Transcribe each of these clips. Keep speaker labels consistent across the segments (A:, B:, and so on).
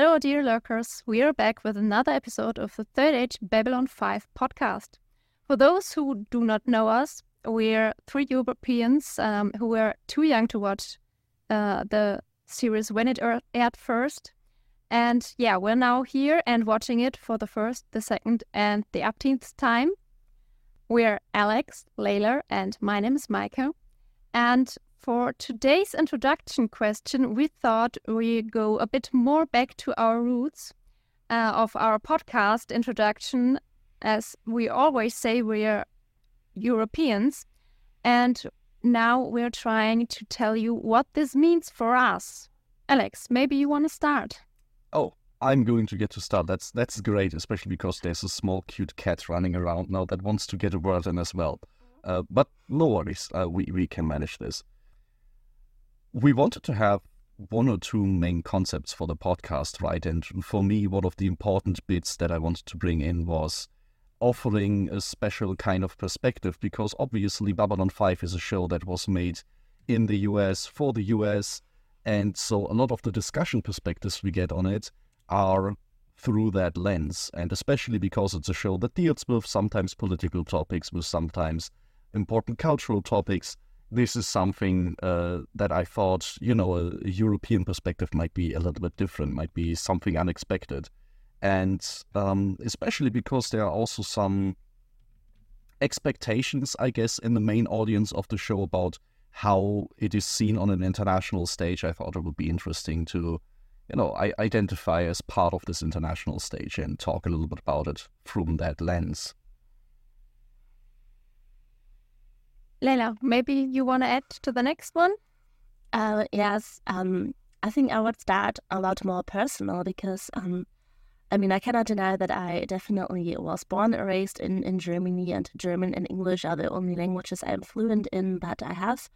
A: Hello, dear lurkers. We are back with another episode of the Third Age Babylon 5 podcast. For those who do not know us, we're three Europeans um, who were too young to watch uh, the series when it aired first. And yeah, we're now here and watching it for the first, the second, and the upteenth time. We're Alex, Layla, and my name is Meike. And for today's introduction question, we thought we go a bit more back to our roots uh, of our podcast introduction. As we always say, we are Europeans. And now we're trying to tell you what this means for us. Alex, maybe you want to start.
B: Oh, I'm going to get to start. That's that's great, especially because there's a small cute cat running around now that wants to get a word in as well. Uh, but no worries, uh, we we can manage this we wanted to have one or two main concepts for the podcast, right? And for me, one of the important bits that I wanted to bring in was offering a special kind of perspective because obviously Babylon 5 is a show that was made in the US for the US. And so a lot of the discussion perspectives we get on it are through that lens. And especially because it's a show that deals with sometimes political topics, with sometimes important cultural topics this is something uh, that I thought, you know, a, a, European perspective might be a little bit different, might be something unexpected. And um, especially because there are also some expectations, I guess, in the main audience of the show about how it is seen on an international stage. I thought it would be interesting to, you know, I identify as part of this international stage and talk a little bit about it from that lens.
A: Layla, maybe you want to add to the next one?
C: Uh, yes, um, I think I would start a lot more personal because, um, I mean, I cannot deny that I definitely was born and raised in, in Germany, and German and English are the only languages I'm fluent in. But I have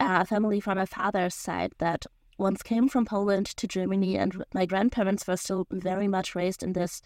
C: a family from my father's side that once came from Poland to Germany, and my grandparents were still very much raised in this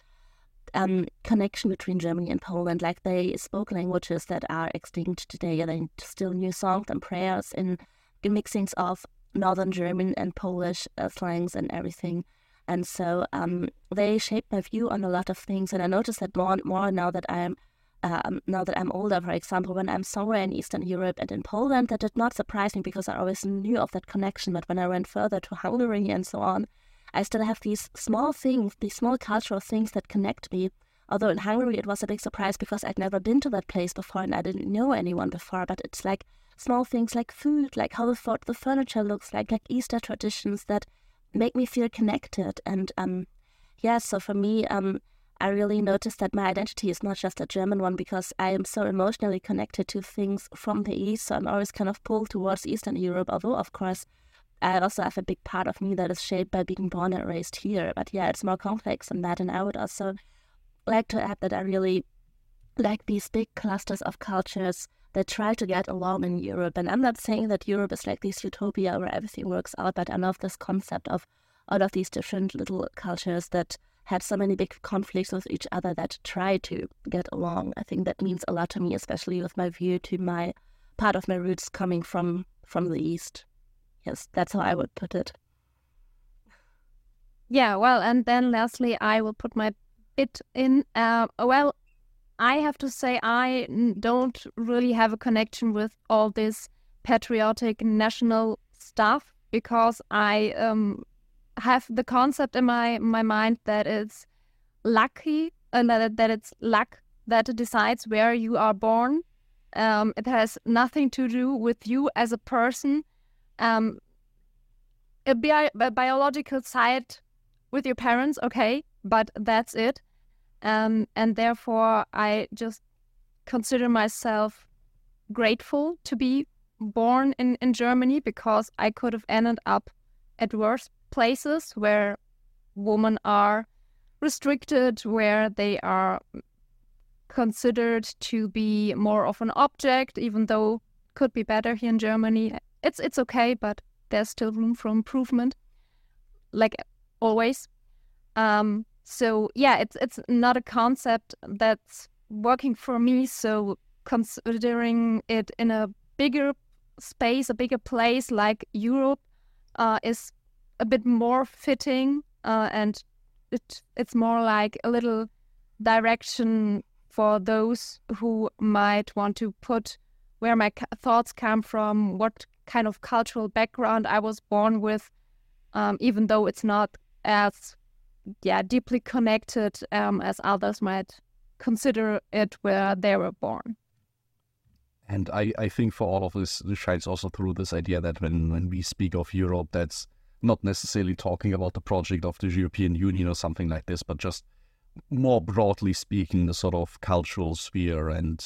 C: um, connection between Germany and Poland. Like they spoke languages that are extinct today. and They still knew songs and prayers in mixings of Northern German and Polish uh, slangs and everything. And so um, they shaped my view on a lot of things. And I noticed that more and more now that I'm um, now that I'm older, for example, when I'm somewhere in Eastern Europe and in Poland, that did not surprise me because I always knew of that connection. But when I went further to Hungary and so on, I still have these small things, these small cultural things that connect me. Although in Hungary it was a big surprise because I'd never been to that place before and I didn't know anyone before. But it's like small things like food, like how the, the furniture looks like, like Easter traditions that make me feel connected. And um, yeah, so for me, um, I really noticed that my identity is not just a German one because I am so emotionally connected to things from the East. So I'm always kind of pulled towards Eastern Europe, although, of course, I also have a big part of me that is shaped by being born and raised here. But yeah, it's more complex than that. And I would also like to add that I really like these big clusters of cultures that try to get along in Europe. And I'm not saying that Europe is like this utopia where everything works out, but I love this concept of all of these different little cultures that had so many big conflicts with each other that try to get along. I think that means a lot to me, especially with my view to my part of my roots coming from from the East. Yes, that's how I would put it.
A: Yeah, well, and then lastly, I will put my bit in. Uh, well, I have to say, I don't really have a connection with all this patriotic national stuff because I um, have the concept in my, my mind that it's lucky and that, that it's luck that decides where you are born. Um, it has nothing to do with you as a person um, a, bi- a biological side with your parents, okay, but that's it. Um, and therefore, I just consider myself grateful to be born in, in Germany because I could have ended up at worse places where women are restricted, where they are considered to be more of an object, even though could be better here in Germany it's it's okay, but there's still room for improvement, like always. Um, so yeah, it's it's not a concept that's working for me. So considering it in a bigger space, a bigger place like Europe, uh, is a bit more fitting uh, and it it's more like a little direction for those who might want to put where my thoughts come from, what kind of cultural background I was born with, um, even though it's not as yeah deeply connected um, as others might consider it where they were born.
B: And I, I think for all of this, this shines also through this idea that when, when we speak of Europe, that's not necessarily talking about the project of the European Union or something like this, but just more broadly speaking, the sort of cultural sphere and,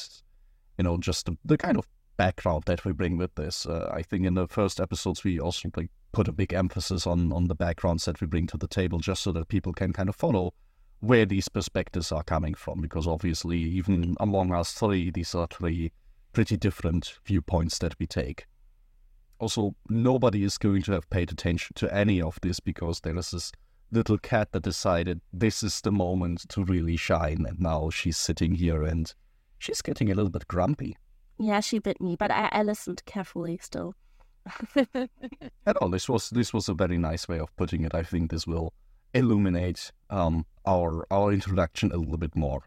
B: you know, just the, the kind of background that we bring with this. Uh, I think in the first episodes, we also like put a big emphasis on, on the backgrounds that we bring to the table, just so that people can kind of follow where these perspectives are coming from, because obviously, even among us three, these are three pretty different viewpoints that we take. Also, nobody is going to have paid attention to any of this because there is this little cat that decided this is the moment to really shine, and now she's sitting here and she's getting a little bit grumpy.
C: Yeah, she bit me, but I, I listened carefully still.
B: At all, this was this was a very nice way of putting it. I think this will illuminate um, our our introduction a little bit more.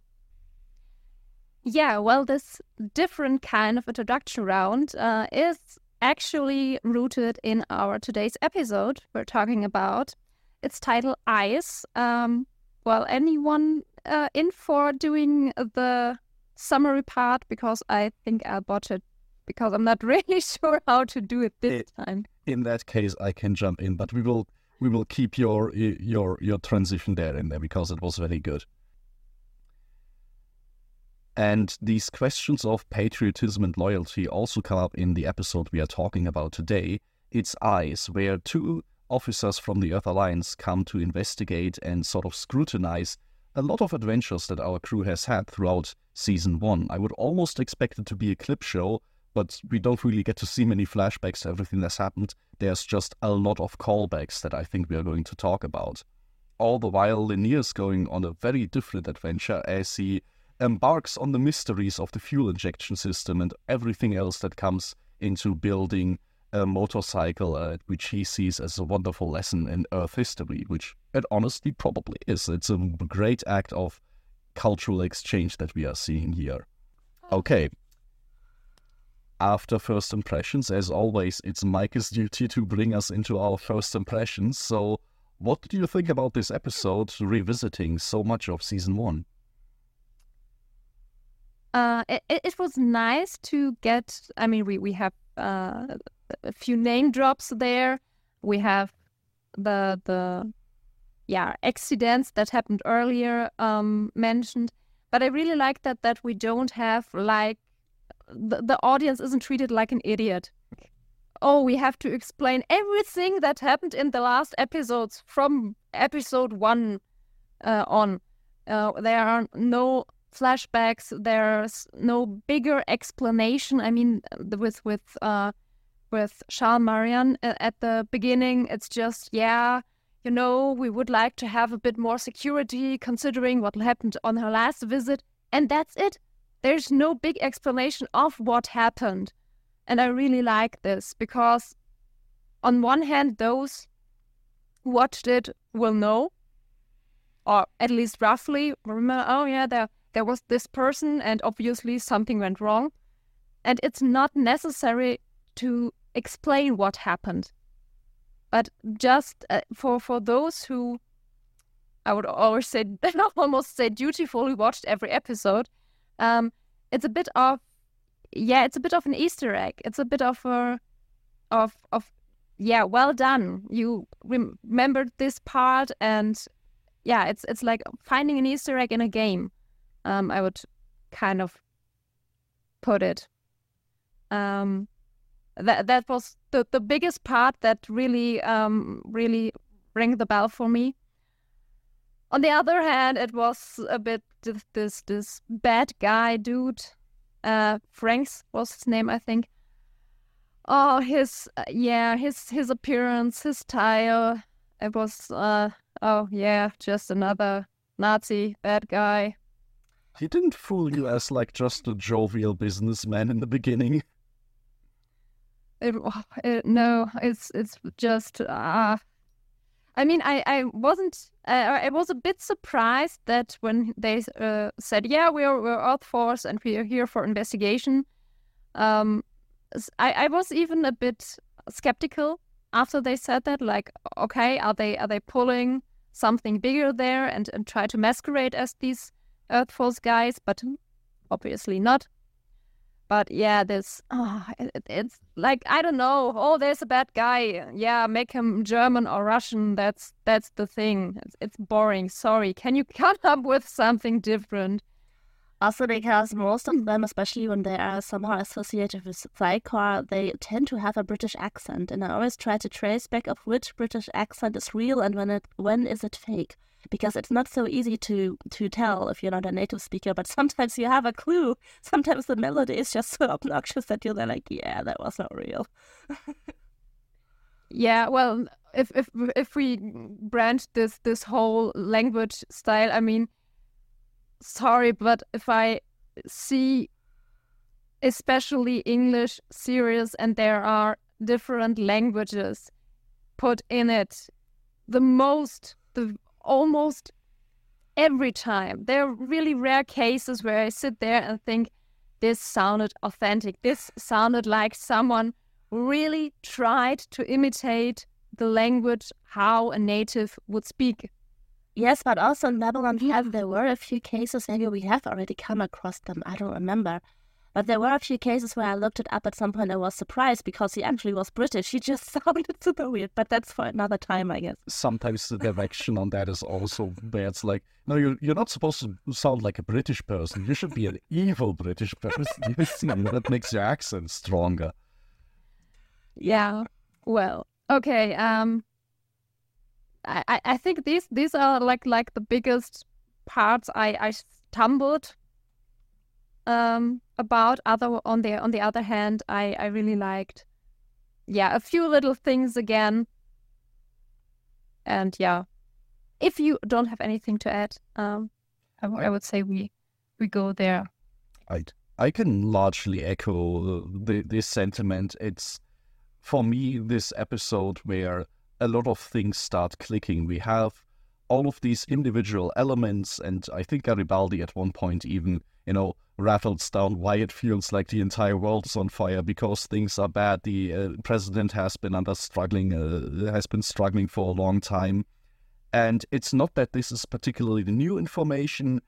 A: Yeah, well, this different kind of introduction round uh, is actually rooted in our today's episode we're talking about. It's titled Eyes. Um, well, anyone uh, in for doing the summary part? Because I think I'll botch it because I'm not really sure how to do it this it, time.
B: In that case, I can jump in, but we will we will keep your your your transition there in there because it was very good. And these questions of patriotism and loyalty also come up in the episode we are talking about today. It's Eyes, where two officers from the Earth Alliance come to investigate and sort of scrutinize a lot of adventures that our crew has had throughout season one. I would almost expect it to be a clip show, but we don't really get to see many flashbacks to everything that's happened. There's just a lot of callbacks that I think we are going to talk about. All the while, Lennier going on a very different adventure as he embarks on the mysteries of the fuel injection system and everything else that comes into building a motorcycle, uh, which he sees as a wonderful lesson in Earth history, which it honestly probably is. It's a great act of cultural exchange that we are seeing here. Okay. After first impressions, as always, it's Meike's duty to bring us into our first impressions. So, what do you think about this episode revisiting so much of season one?
A: uh, it, it was nice to get. I mean, we we have uh, a few name drops there. We have the the yeah accidents that happened earlier um, mentioned, but I really like that that we don't have like the, the audience isn't treated like an idiot. Oh, we have to explain everything that happened in the last episodes from episode one uh, on. Uh, there are no flashbacks. There's no bigger explanation. I mean, with with uh, with Charles Marion uh, at the beginning, it's just yeah, you know, we would like to have a bit more security considering what happened on her last visit, and that's it. There's no big explanation of what happened, and I really like this because, on one hand, those who watched it will know, or at least roughly remember. Oh yeah, there there was this person and obviously something went wrong. And it's not necessary to explain what happened. But just uh, for, for those who, I would always say, almost say dutifully watched every episode, um, it's a bit of, yeah, it's a bit of an Easter egg. It's a bit of a, of, of, yeah, well done. You rem- remembered this part and yeah, it's it's like finding an Easter egg in a game um, I would kind of put it. Um, that that was the, the biggest part that really um, really rang the bell for me. On the other hand, it was a bit this this bad guy dude. Uh, Franks was his name, I think. Oh, his uh, yeah, his his appearance, his style. It was uh oh yeah, just another Nazi bad guy.
B: He didn't fool you as like just a jovial businessman in the beginning.
A: It, it, no, it's it's just uh, I mean, I, I wasn't, uh, I was a bit surprised that when they uh, said, yeah, we're, we're Earth Force and we are here for investigation, um, I, I was even a bit skeptical after they said that, like, okay, are they, are they pulling something bigger there and, and try to masquerade as these Earth Force guys? But obviously not. But yeah, this oh, it, it's like I don't know. Oh, there's a bad guy. Yeah, make him German or Russian. That's that's the thing. It's, it's boring. Sorry. Can you come up with something different?
C: Also, because most of them, especially when they are somehow associated with Psi Corps, they tend to have a British accent, and I always try to trace back of which British accent is real and when it when is it fake because it's not so easy to to tell if you're not a native speaker but sometimes you have a clue. Sometimes the melody is just so obnoxious that you're like yeah that was not real.
A: Yeah well if if if we branch this this whole language style i mean sorry but if i see especially english series and there are different languages put in it the most the almost every time. There are really rare cases where I sit there and think, this sounded authentic. This sounded like someone really tried to imitate the language how a native would speak.
C: Yes, but also in Babylon, have there were a few cases, maybe we have already come across them, I don't remember, but there were a few cases where I looked it up at some point. I was surprised because he actually was British. He just sounded super weird, but that's for another time, I guess.
B: Sometimes the direction on that is also where it's like, no, you're, you're not supposed to sound like a British person. You should be an evil British person. that makes your accent stronger.
A: Yeah. Well, okay. Um, I, I think these these are like like the biggest parts I I stumbled um, about. Other on the on the other hand, I I really liked, yeah, a few little things again. And yeah, if you don't have anything to add, um, I, I would say we we go there.
B: I I can largely echo the, this sentiment. It's for me this episode where a lot of things start clicking. We have all of these individual elements, and I think Garibaldi at one point even, you know, rattles down why it feels like the entire world is on fire because things are bad. The uh, president has been under struggling, uh, has been struggling for a long time, and it's not that this is particularly new information.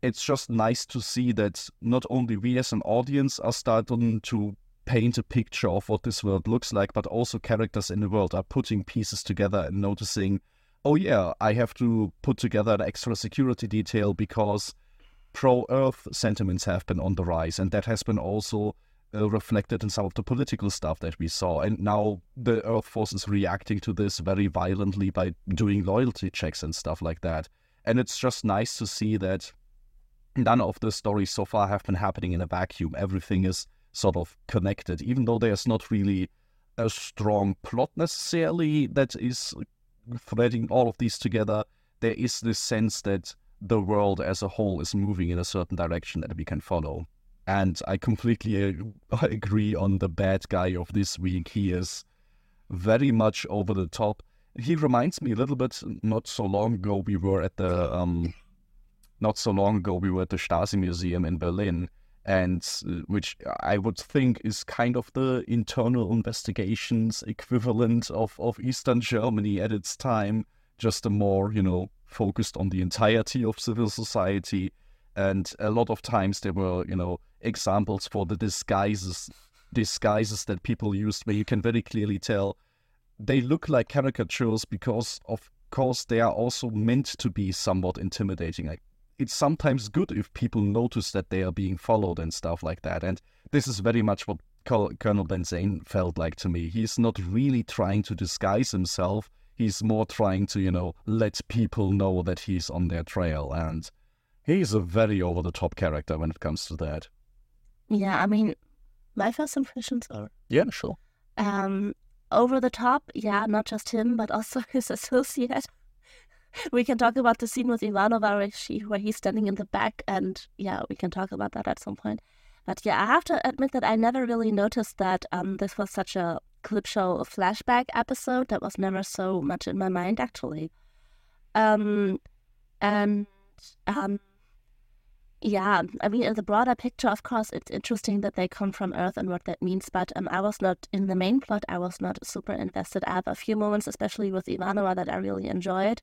B: It's just nice to see that not only we as an audience are starting to paint a picture of what this world looks like, but also characters in the world are putting pieces together and noticing, oh yeah, I have to put together an extra security detail because pro Earth sentiments have been on the rise, and that has been also uh, reflected in some of the political stuff that we saw. And now the Earth Force is reacting to this very violently by doing loyalty checks and stuff like that. And it's just nice to see that none of the stories so far have been happening in a vacuum. Everything is sort of connected, even though there's not really a strong plot necessarily that is threading all of these together. There is this sense that the world as a whole is moving in a certain direction that we can follow. And I completely agree on the bad guy of this week. He is very much over the top. He reminds me a little bit. Not so long ago, we were at the um, not so long ago we were at the Stasi Museum in Berlin, and which I would think is kind of the internal investigations equivalent of of Eastern Germany at its time. Just a more you know focused on the entirety of civil society. And a lot of times there were, you know, examples for the disguises disguises that people used where you can very clearly tell they look like caricatures because of course they are also meant to be somewhat intimidating. Like it's sometimes good if people notice that they are being followed and stuff like that. And this is very much what Colonel Ben Zayn felt like to me. He's not really trying to disguise himself he's more trying to, you know, let people know that he's on their trail. And he's a very over the top character when it comes to that.
C: Yeah, I mean, my first impressions are.
B: Yeah, sure.
C: Um, over the top, yeah, not just him, but also his associate. We can talk about the scene with Ivanova where, she, where he's standing in the back, and yeah, we can talk about that at some point. But yeah, I have to admit that I never really noticed that um, this was such a clip show flashback episode that was never so much in my mind actually. Um, and um, yeah, I mean, in the broader picture, of course, it's interesting that they come from Earth and what that means. But um, I was not in the main plot. I was not super invested. I have a few moments, especially with Ivanova, that I really enjoyed.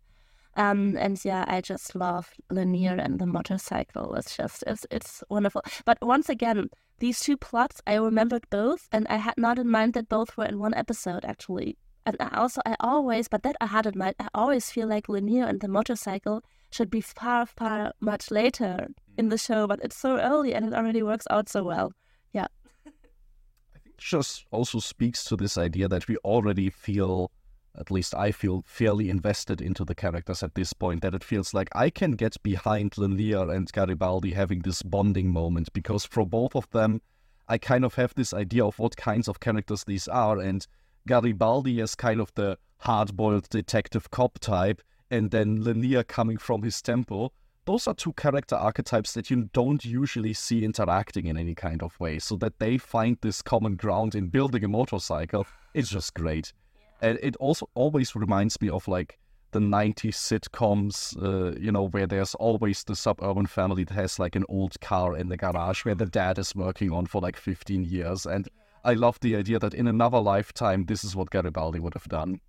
C: Um, and yeah, I just love Lennier and the motorcycle. It's just, it's, it's wonderful. But once again, these two plots, I remembered both, and I had not in mind that both were in one episode, actually. And I also, I always, but that I had in mind, I always feel like Lennier and the motorcycle should be far, far much later in the show, but it's so early and it already works out so well. Yeah.
B: I think just also speaks to this idea that we already feel at least I feel fairly invested into the characters at this point, that it feels like I can get behind Lennier and Garibaldi having this bonding moment because for both of them, I kind of have this idea of what kinds of characters these are. And Garibaldi is kind of the hard boiled detective cop type, and then Lennier coming from his temple. Those are two character archetypes that you don't usually see interacting in any kind of way. So that they find this common ground in building a motorcycle is just great. And it also always reminds me of like the 90s sitcoms, uh, you know, where there's always the suburban family that has like an old car in the garage where the dad is working on for like 15 years. And I love the idea that in another lifetime, this is what Garibaldi would have done.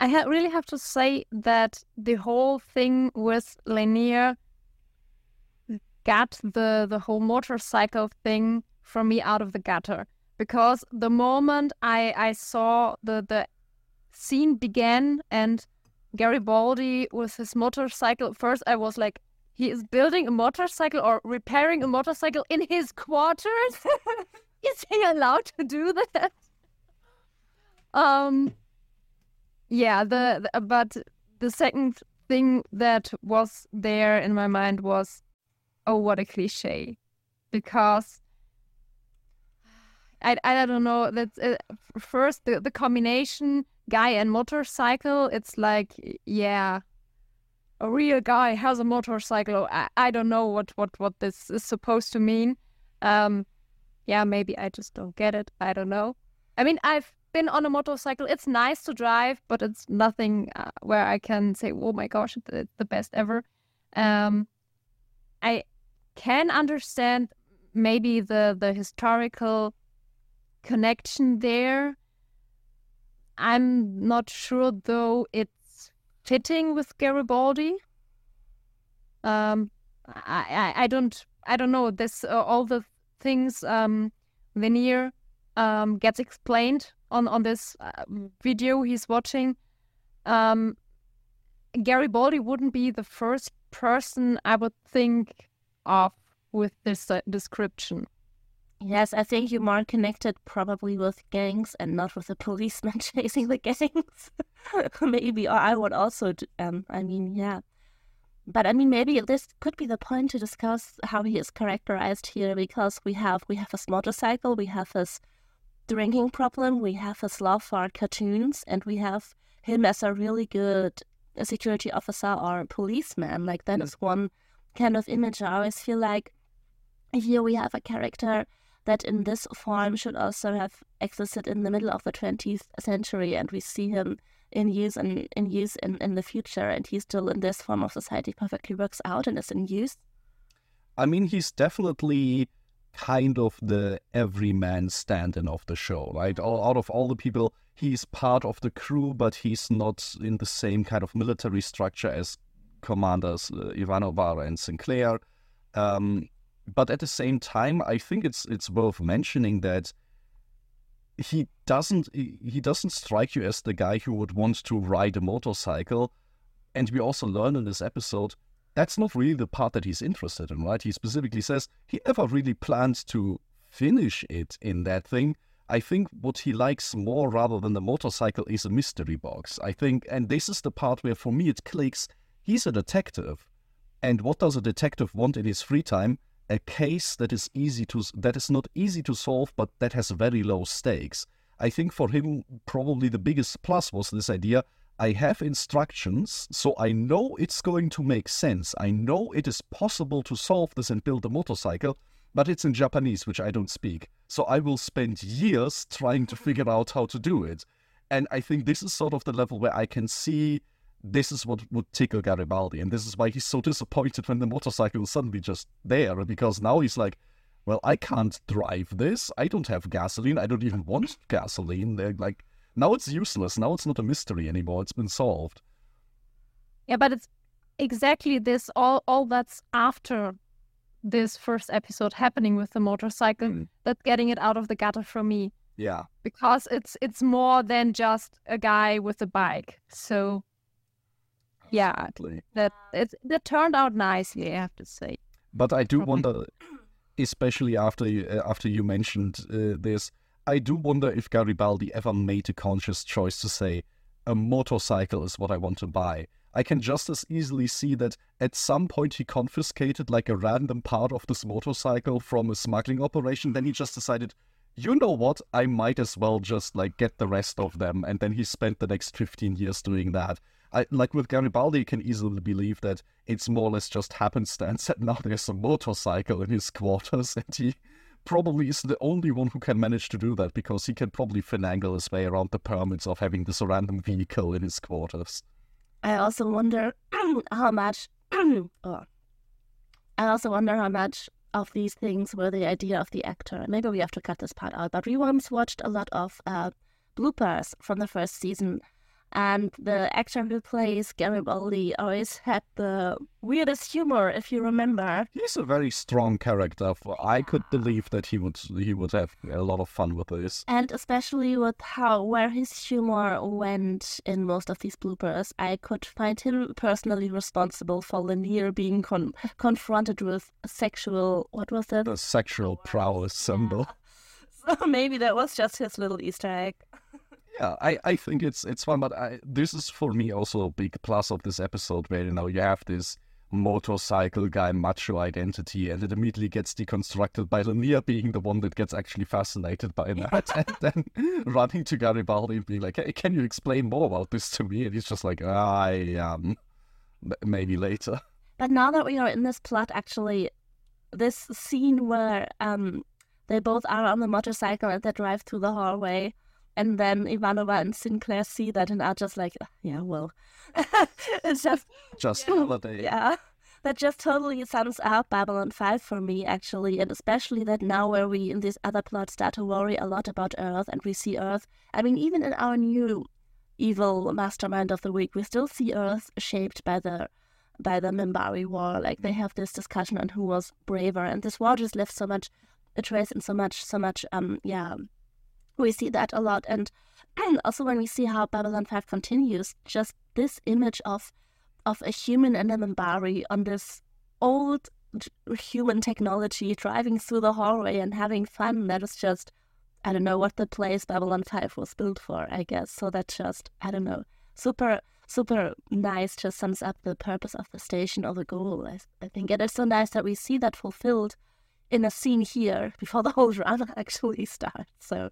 A: I ha- really have to say that the whole thing with Lennier got the, the whole motorcycle thing for me out of the gutter because the moment I I saw the the scene began and Garibaldi with his motorcycle, first I was like, he is building a motorcycle or repairing a motorcycle in his quarters. is he allowed to do that? Um. Yeah. The, the but the second thing that was there in my mind was, oh, what a cliche, because I, I don't know. That's uh, first the, the combination guy and motorcycle. It's like yeah, a real guy has a motorcycle. I, I don't know what, what, what this is supposed to mean. Um, yeah, maybe I just don't get it. I don't know. I mean, I've been on a motorcycle. It's nice to drive, but it's nothing uh, where I can say, "Oh my gosh, it's the best ever." Um, I can understand maybe the the historical connection there. I'm not sure though it's fitting with Garibaldi. Um, I, I, I don't I don't know this uh, all the things um Lennier um gets explained on on this uh, video he's watching. Um, Garibaldi wouldn't be the first person I would think of with this uh, description.
C: Yes, I think you're more connected probably with gangs and not with the policeman chasing the gangs. maybe, or I would also, um, I mean, yeah. But I mean, maybe this could be the point to discuss how he is characterized here, because we have we have his motorcycle, we have his drinking problem, we have his love for cartoons, and we have him as a really good security officer or policeman. Like that is one kind of image I always feel like here we have a character that in this form should also have existed in the middle of the 20th century, and we see him in use and in use in, in the future, and he still in this form of society perfectly works out and is in use.
B: I mean, he's definitely kind of the everyman stand-in of the show, right? All, out of all the people, he's part of the crew, but he's not in the same kind of military structure as commanders uh, Ivanova and Sinclair. Um, but at the same time, I think it's it's worth mentioning that he doesn't he doesn't strike you as the guy who would want to ride a motorcycle. And we also learn in this episode that's not really the part that he's interested in, right? He specifically says he never really plans to finish it in that thing. I think what he likes more rather than the motorcycle is a mystery box. I think, and this is the part where for me it clicks. He's a detective. And what does a detective want in his free time? A case that is easy to that is not easy to solve but that has very low stakes i think for him probably the biggest plus was this idea i have instructions so i know it's going to make sense i know it is possible to solve this and build a motorcycle but it's in Japanese, which I don't speak. So I will spend years trying to figure out how to do it. And I think this is sort of the level where I can see this is what would tickle Garibaldi. And this is why he's so disappointed when the motorcycle is suddenly just there, because now he's like, well, I can't drive this. I don't have gasoline. I don't even want gasoline. They're like, now it's useless. Now it's not a mystery anymore. It's been solved.
A: Yeah, but it's exactly this all all that's after this first episode happening with the motorcycle
B: Mm.
A: that's getting it out of the gutter for me
B: Yeah.
A: because it's it's more than just a guy with a bike. So yeah,
B: Exactly.
A: that it that turned out nicely, I have to say.
B: But I do
A: Probably.
B: wonder, especially after you, uh, after you mentioned uh, this, I do wonder if Garibaldi ever made a conscious choice to say, a motorcycle is what I want to buy. I can just as easily see that at some point he confiscated like a random part of this motorcycle from a smuggling operation. Then he just decided, you know what, I might as well just like get the rest of them. And then he spent the next 15 years doing that. I, like with Garibaldi, you can easily believe that it's more or less just happenstance that now there's a motorcycle in his quarters, and he probably is the only one who can manage to do that because he can probably finagle his way around the permits of having this random vehicle in his quarters.
C: I also wonder how much. oh. I also wonder how much of these things were the idea of the actor. Maybe we have to cut this part out. But we once watched a lot of uh, bloopers from the first season, and the actor who plays Garibaldi always had the weirdest humor, if you remember.
B: He's a very strong character. For I could believe that he would he would have a lot of fun with this.
C: And especially with how where his humor went in most of these bloopers, I could find him personally responsible for Lennier being con- confronted with sexual what was that?
B: The sexual prowess symbol.
C: So maybe that was just his little Easter egg.
B: Yeah, I, I think it's it's fun, but I, this is for me also a big plus of this episode where you know you have this motorcycle guy macho identity, and it immediately gets deconstructed by Lennier being the one that gets actually fascinated by that, and then running to Garibaldi and being like, "Hey, can you explain more about this to me?" And he's just like, "I um, maybe later."
C: But now that we are in this plot, actually, this scene where um they both are on the motorcycle and they drive through the hallway, and then Ivanova and Sinclair see that and are just like, yeah, well, it's just
B: Just
C: Yeah.
B: holiday.
C: yeah. That just totally sums up Babylon 5 for me, actually, and especially that now where we in this other plot start to worry a lot about Earth and we see Earth. I mean, even in our new evil mastermind of the week, we still see Earth shaped by the by the Minbari War. Like they have this discussion on who was braver, and this war just left so much a trace and so much, so much. Um, yeah, we see that a lot, and also when we see how Babylon Five continues, just this image of of a human and a Minbari on this old human technology driving through the hallway and having fun. That is just, I don't know what the place Babylon 5 was built for, I guess. So that just, I don't know, super, super nice, just sums up the purpose of the station or the goal, I, I think. And it's so nice that we see that fulfilled in a scene here before the whole drama actually starts. So,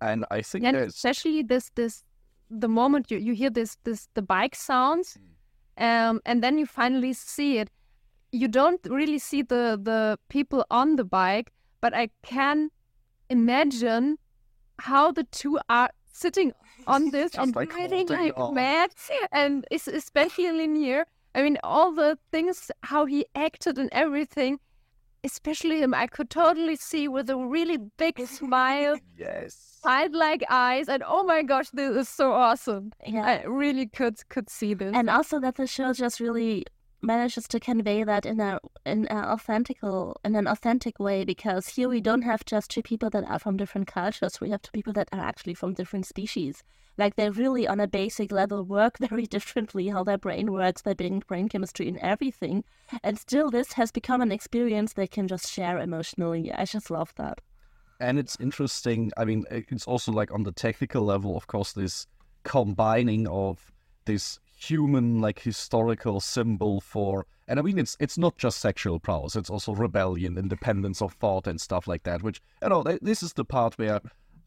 B: And I think
A: Yeah, especially this this the moment you, you hear this this the bike sounds um and then you finally see it you don't really see the the people on the bike but i can imagine how the two are sitting on this and
B: like, holding
A: like
B: on.
A: mad and it's especially near i mean all the things how he acted and everything especially him i could totally see with a really big smile
B: yes.
A: side-like eyes, and oh my gosh, this is so awesome.
C: yeah.
A: I really could could see this.
C: and also that the show just really manages to convey that in a in an authentical in an authentic way because here we don't have just two people that are from different cultures we have two people that are actually from different species. Like they really on a basic level work very differently how their brain works their brain, brain chemistry and everything. And still this has become an experience they can just share emotionally. I just love that.
B: And it's interesting. I mean, it's also like on the technical level, of course, this combining of this human, like historical symbol for, and I mean, it's it's not just sexual prowess; it's also rebellion, independence of thought, and stuff like that. Which you know, th- this is the part where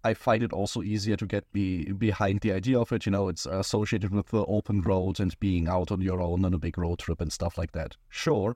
B: I find it also easier to get be behind the idea of it. You know, it's associated with the open road and being out on your own on a big road trip and stuff like that. Sure.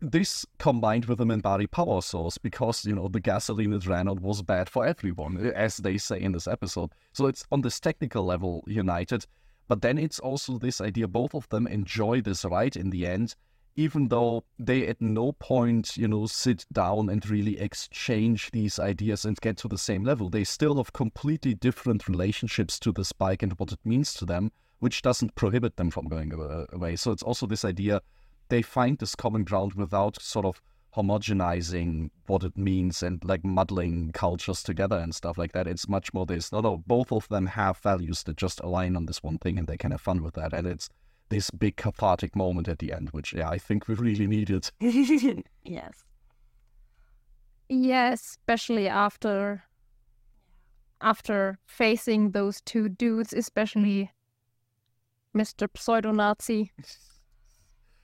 B: this combined with the Minbari power source, because you know the gasoline it ran on was bad for everyone, as they say in this episode. So it's on this technical level united, but then it's also this idea both of them enjoy this ride in the end, even though they at no point, you know, sit down and really exchange these ideas and get to the same level. They still have completely different relationships to this bike and what it means to them, which doesn't prohibit them from going away. So it's also this idea they find this common ground without sort of homogenizing what it means and like muddling cultures together and stuff like that. It's much more this. No, no, both of them have values that just align on this one thing and they can have fun with that. And it's this big cathartic moment at the end, which yeah, I think we really needed.
C: yes.
A: Yeah, especially after after facing those two dudes, especially Mr. Pseudo Nazi.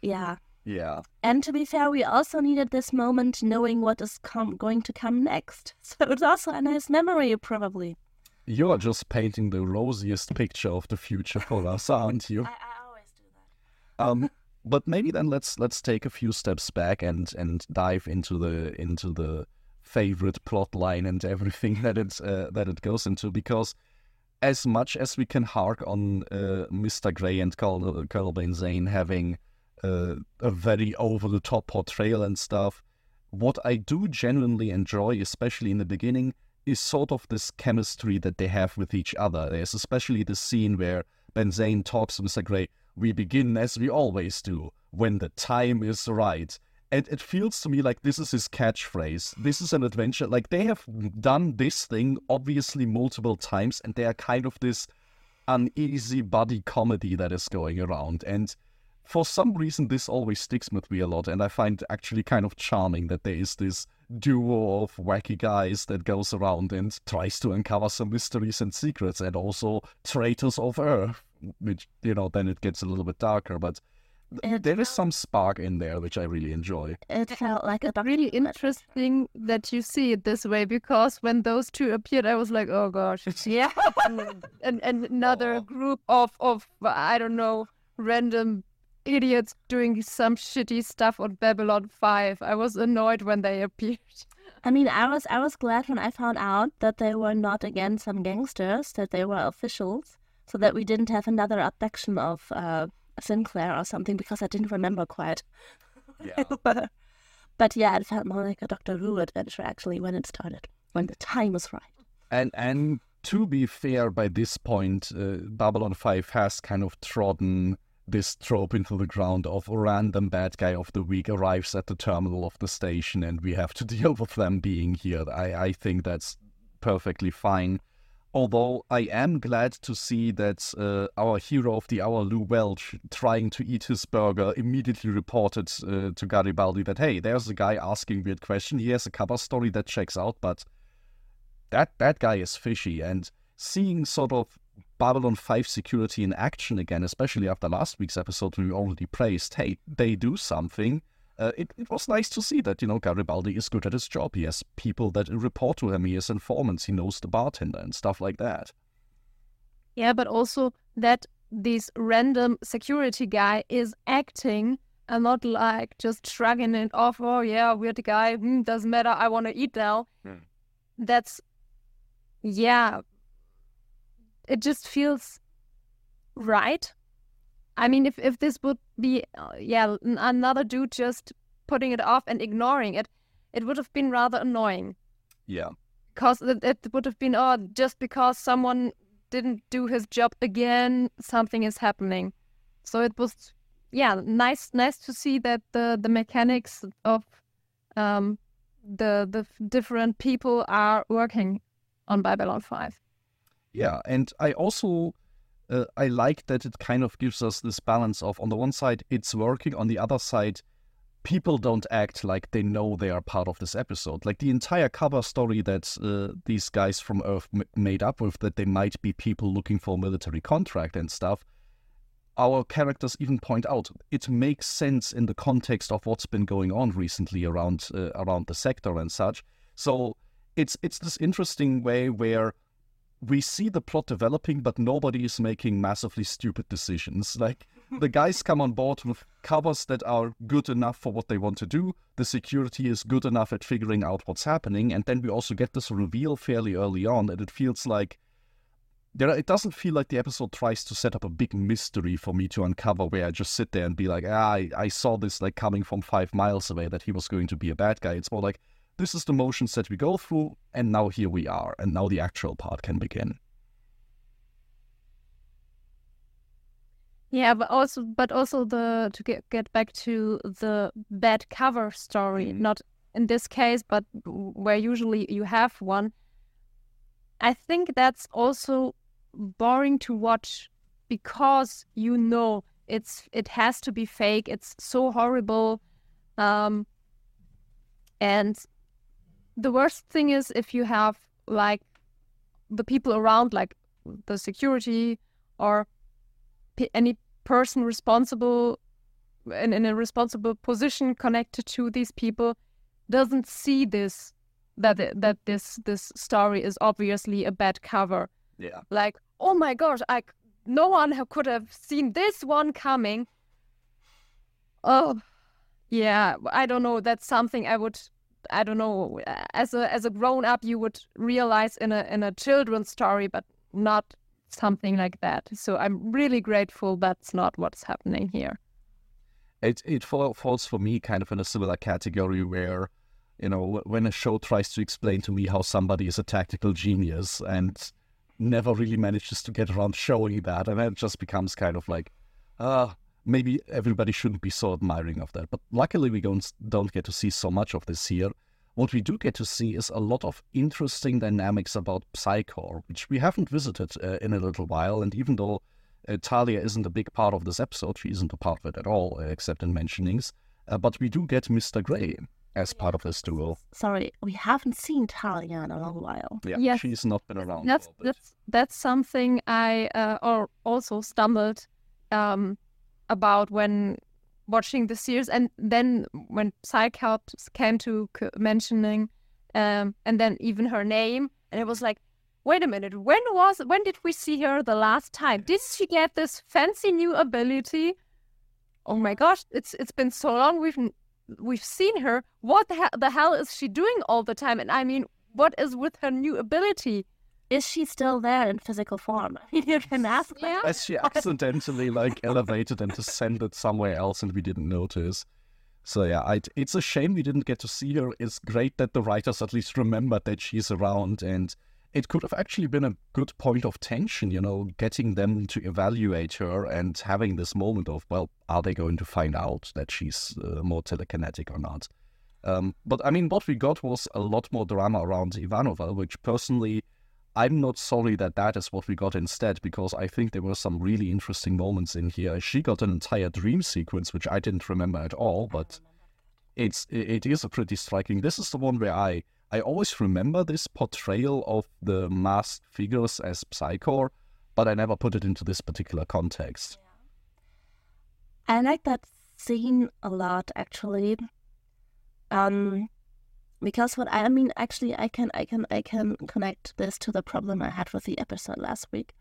C: Yeah.
B: Yeah.
C: And to be fair, we also needed this moment knowing what is com- going to come next. So it's also a nice memory, probably.
B: You're just painting the rosiest picture of the future for us, aren't you?
C: I, I always do that.
B: um, but maybe then let's let's take a few steps back and and dive into the into the favorite plot line and everything that it uh, that it goes into because as much as we can hark on uh, Mr. Gray and Colonel, Colonel Zayn having uh, a very over the top portrayal and stuff. What I do genuinely enjoy, especially in the beginning, is sort of this chemistry that they have with each other. There's especially the scene where Ben Zayn talks to Mr. Gray. We begin as we always do, when the time is right. And it feels to me like this is his catchphrase. This is an adventure. Like they have done this thing obviously multiple times, and they are kind of this uneasy buddy comedy that is going around. And for some reason this always sticks with me a lot and i find actually kind of charming that there is this duo of wacky guys that goes around and tries to uncover some mysteries and secrets and also traitors of earth which you know then it gets a little bit darker but
C: It
B: there is some spark in there which i really enjoy
C: It felt like a
A: It's really interesting that you see it this way because when those two appeared, I was like, oh gosh,
C: Yeah.
A: and, and another
B: Aw.
A: group of of I don't know random idiots doing some shitty stuff on Babylon Five. I was annoyed when they appeared.
C: I mean, I was I was glad when I found out that they were not again some gangsters, that they were officials, so that we didn't have another abduction of uh, Sinclair or something because I didn't remember quite.
B: yeah
C: but yeah, it felt more like a Doctor Who adventure actually when it started, when the time was right.
B: And and to be fair, by this point, uh, Babylon Five has kind of trodden this trope into the ground of a random bad guy of the week arrives at the terminal of the station, and we have to deal with them being here. I I think that's perfectly fine. Although I am glad to see that uh, our hero of the hour, Lou Welch, trying to eat his burger, immediately reported uh, to Garibaldi that hey, there's a guy asking weird question. He has a cover story that checks out, but that that guy is fishy. And seeing sort of Babylon 5 security in action again, especially after last week's episode when we already praised, hey, they do something. Uh, it, it was nice to see that, you know, Garibaldi is good at his job. He has people that report to him. He has informants. He knows the bartender and stuff like that.
A: Yeah, but also that this random security guy is acting and not like just shrugging it off. Oh yeah, we're the guy. Hmm, doesn't matter. I want to eat now.
B: Hmm.
A: That's yeah. It just feels right. I mean, if if this would be uh, yeah n- another dude just putting it off and ignoring it, it would have been rather annoying
B: Yeah.
A: because it, it would have been oh just because someone didn't do his job again something is happening so it was yeah nice nice to see that the the mechanics of um the the different people are working on babylon 5
B: Yeah, and I also uh, I like that it kind of gives us this balance of on the one side it's working, on the other side people don't act like they know they are part of this episode. Like the entire cover story that uh, these guys from Earth m- made up with that they might be people looking for a military contract and stuff. Our characters even point out it makes sense in the context of what's been going on recently around uh, around the sector and such. So it's it's this interesting way where we see the plot developing, but nobody is making massively stupid decisions. Like the guys come on board with covers that are good enough for what they want to do. The security is good enough at figuring out what's happening, and then we also get this reveal fairly early on, and it feels like there. It doesn't feel like the episode tries to set up a big mystery for me to uncover, where I just sit there and be like, ah, I, I saw this like coming from five miles away that he was going to be a bad guy. It's more like this is the motions that we go through, and now here we are, and now the actual part can begin.
A: Yeah, but also, but also the to get get back to the bad cover story.
B: Mhm.
A: Not in this case, but where usually you have one. I think that's also boring to watch because you know it's it has to be fake. It's so horrible, um, and the worst thing is if you have like the people around, like the security or p- any person responsible in, in a responsible position connected to these people doesn't see this that that this this story is obviously a bad cover
B: Yeah.
A: like oh my gosh i no one could have seen this one coming oh yeah i don't know that's something i would i don't know as a as a grown up you would realize in a in a children's story but not something like that. So i'm really grateful that's not what's happening here.
B: It it fall, falls for me kind of in a similar category where you know when a show tries to explain to me how somebody is a tactical genius and never really manages to get around showing that and then it just becomes kind of like uh maybe everybody shouldn't be so admiring of that but luckily we don't don't get to see so much of this here what we do get to see is a lot of interesting dynamics about Psi Corps, which we haven't visited uh, in a little while. And even though uh, Talia isn't a big part of this episode. She isn't a part of it at all, uh, except in mentionings. Uh, but we do get Mr. Grey as part of this duo.
C: Sorry, we haven't seen Talia in a long while.
B: Yeah,
A: Yes.
B: she's not been around.
A: that's
B: for a bit.
A: that's that's something I uh, or also stumbled um, about when watching the series, and then when Psi Corps came to mentioning, um, and then even her name, and it was like, wait a minute, when was when did we see her the last time? Did she get this fancy new ability? Oh my gosh, it's it's been so long we've we've seen her. What the, he- the hell is she doing all the time? And I mean, what is with her new ability?
C: Is she still there in physical form? you can ask. that.
A: Yeah.
B: As she accidentally like elevated and descended somewhere else and we didn't notice. So yeah, I, it's a shame we didn't get to see her. It's great that the writers at least remembered that she's around and it could have actually been a good point of tension, you know, getting them to evaluate her and having this moment of, well, are they going to find out that she's uh, more telekinetic or not? Um, but I mean, what we got was a lot more drama around Ivanova, which personally, I'm not sorry that that is what we got instead, because I think there were some really interesting moments in here. She got an entire dream sequence, which I didn't remember at all, but it's it is a pretty striking. This is the one where I I always remember this portrayal of the masked figures as Psi Corps, but I never put it into this particular context.
C: I like that scene a lot, actually. Um, because what I, I mean, actually, I can, I can, I can connect this to the problem I had with the episode last week.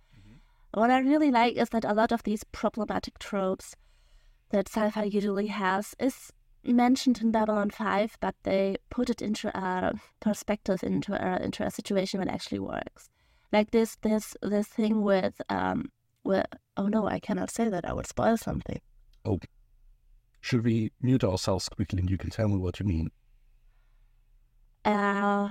C: What I really like is that a lot of these problematic tropes that sci-fi usually has is mentioned in Babylon Five, but they put it into a perspective, into a into a situation that actually works. Like this, this, this thing with um, with oh no, I cannot say that. I would spoil something.
B: Oh, should we mute ourselves quickly and you can tell me what you mean?
C: Uh,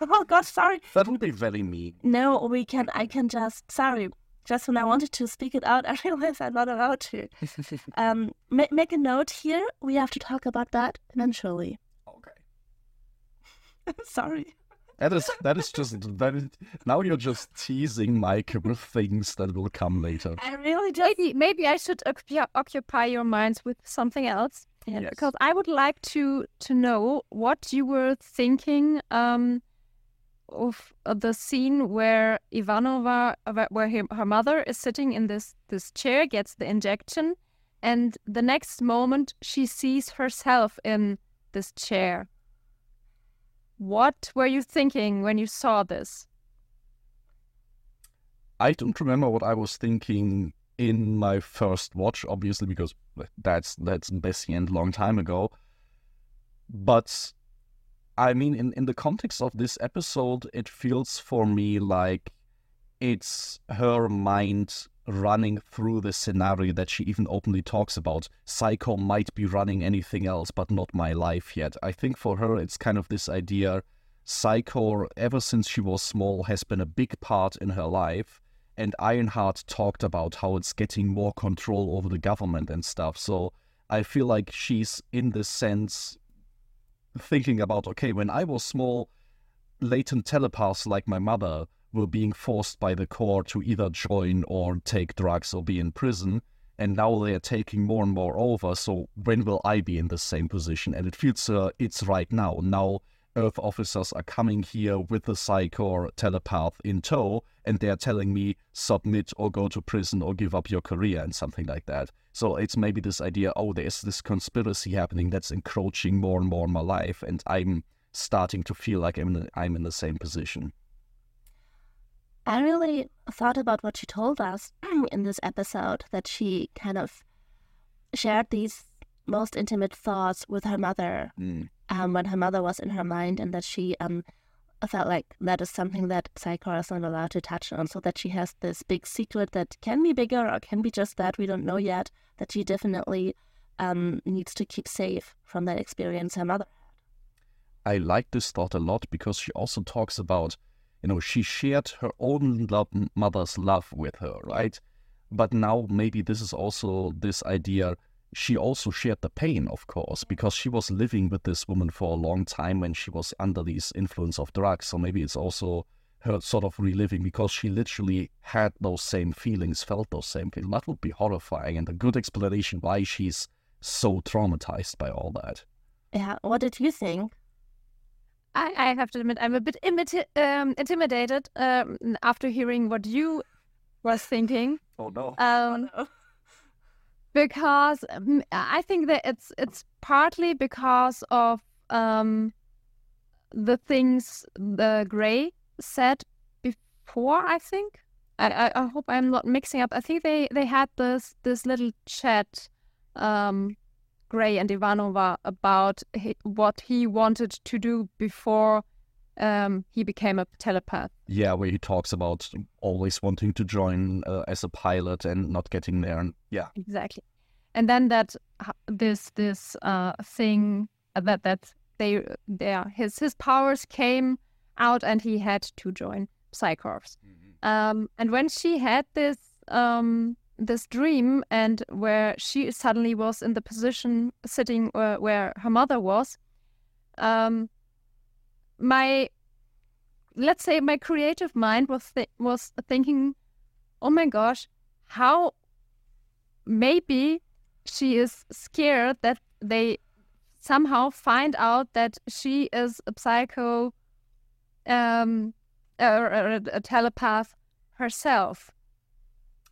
C: oh God, sorry.
B: That would be very mean.
C: No, we can. I can just. Sorry. Just when I wanted to speak it out, I realized I'm not allowed to. Um, ma- make a note here. We have to talk about that eventually.
B: Okay.
C: sorry.
B: That is that is just that is now you're just teasing Meike with things that will come later.
C: I really just.
A: Maybe maybe I should occupy your minds with something else
C: Yes.
A: because I would like to to know what you were thinking um, of uh, the scene where Ivanova, uh, where her, her mother is sitting in this this chair, gets the injection, and the next moment she sees herself in this chair. What were you thinking when you saw this?
B: I don't remember what I was thinking in my first watch, obviously, because that's that's Bessie and long time ago. But I mean, in, in the context of this episode, it feels for me like it's her mind running through the scenario that she even openly talks about. Psi Corps might be running anything else, but not my life yet. I think for her, it's kind of this idea Psi Corps, ever since she was small, has been a big part in her life. And Ironheart talked about how it's getting more control over the government and stuff. So I feel like she's, in this sense, thinking about okay, when I was small, latent telepaths like my mother were being forced by the Corps to either join or take drugs or be in prison. And now they're taking more and more over. So when will I be in the same position? And it feels uh, it's right now. Now Earth officers are coming here with the Psi Corps telepath in tow, and they're telling me submit or go to prison or give up your career and something like that. So it's maybe this idea, oh, there's this conspiracy happening that's encroaching more and more in my life, and I'm starting to feel like I'm in the, I'm in the same position.
C: I really thought about what she told us in this episode that she kind of shared these most intimate thoughts with her mother mm. um, when her mother was in her mind, and that she um, felt like that is something that Psi Corps is not allowed to touch on. So that she has this big secret that can be bigger or can be just that we don't know yet. That she definitely um, needs to keep safe from that experience her mother
B: had. I like this thought a lot because she also talks about you know, she shared her own love, mother's love with her, right? But now maybe this is also this idea. She also shared the pain, of course, because she was living with this woman for a long time when she was under these influence of drugs. So maybe it's also her sort of reliving because she literally had those same feelings, felt those same feelings. That would be horrifying and a good explanation why she's so traumatized by all that.
C: Yeah. What did you think?
A: I, I have to admit, I'm a bit imiti- um, intimidated um, after hearing what you was thinking.
B: Oh no!
A: Um, oh, no. Because um, I think that it's it's partly because of um, the things the Gray said before. I think I, I, I hope I'm not mixing up. I think they they had this this little chat um, Gray and Ivanova about what he wanted to do before um, he became a telepath.
B: Yeah, where he talks about always wanting to join uh, as a pilot and not getting there. And yeah,
A: exactly. And then that this this uh, thing uh, that that they there his his powers came out and he had to join Psi Corps. Mm-hmm. Um, and when she had this um, this dream and where she suddenly was in the position sitting where, uh, where her mother was um, my let's say my creative mind was th- was thinking oh my gosh how maybe she is scared that they somehow find out that she is a psycho um, a, a telepath herself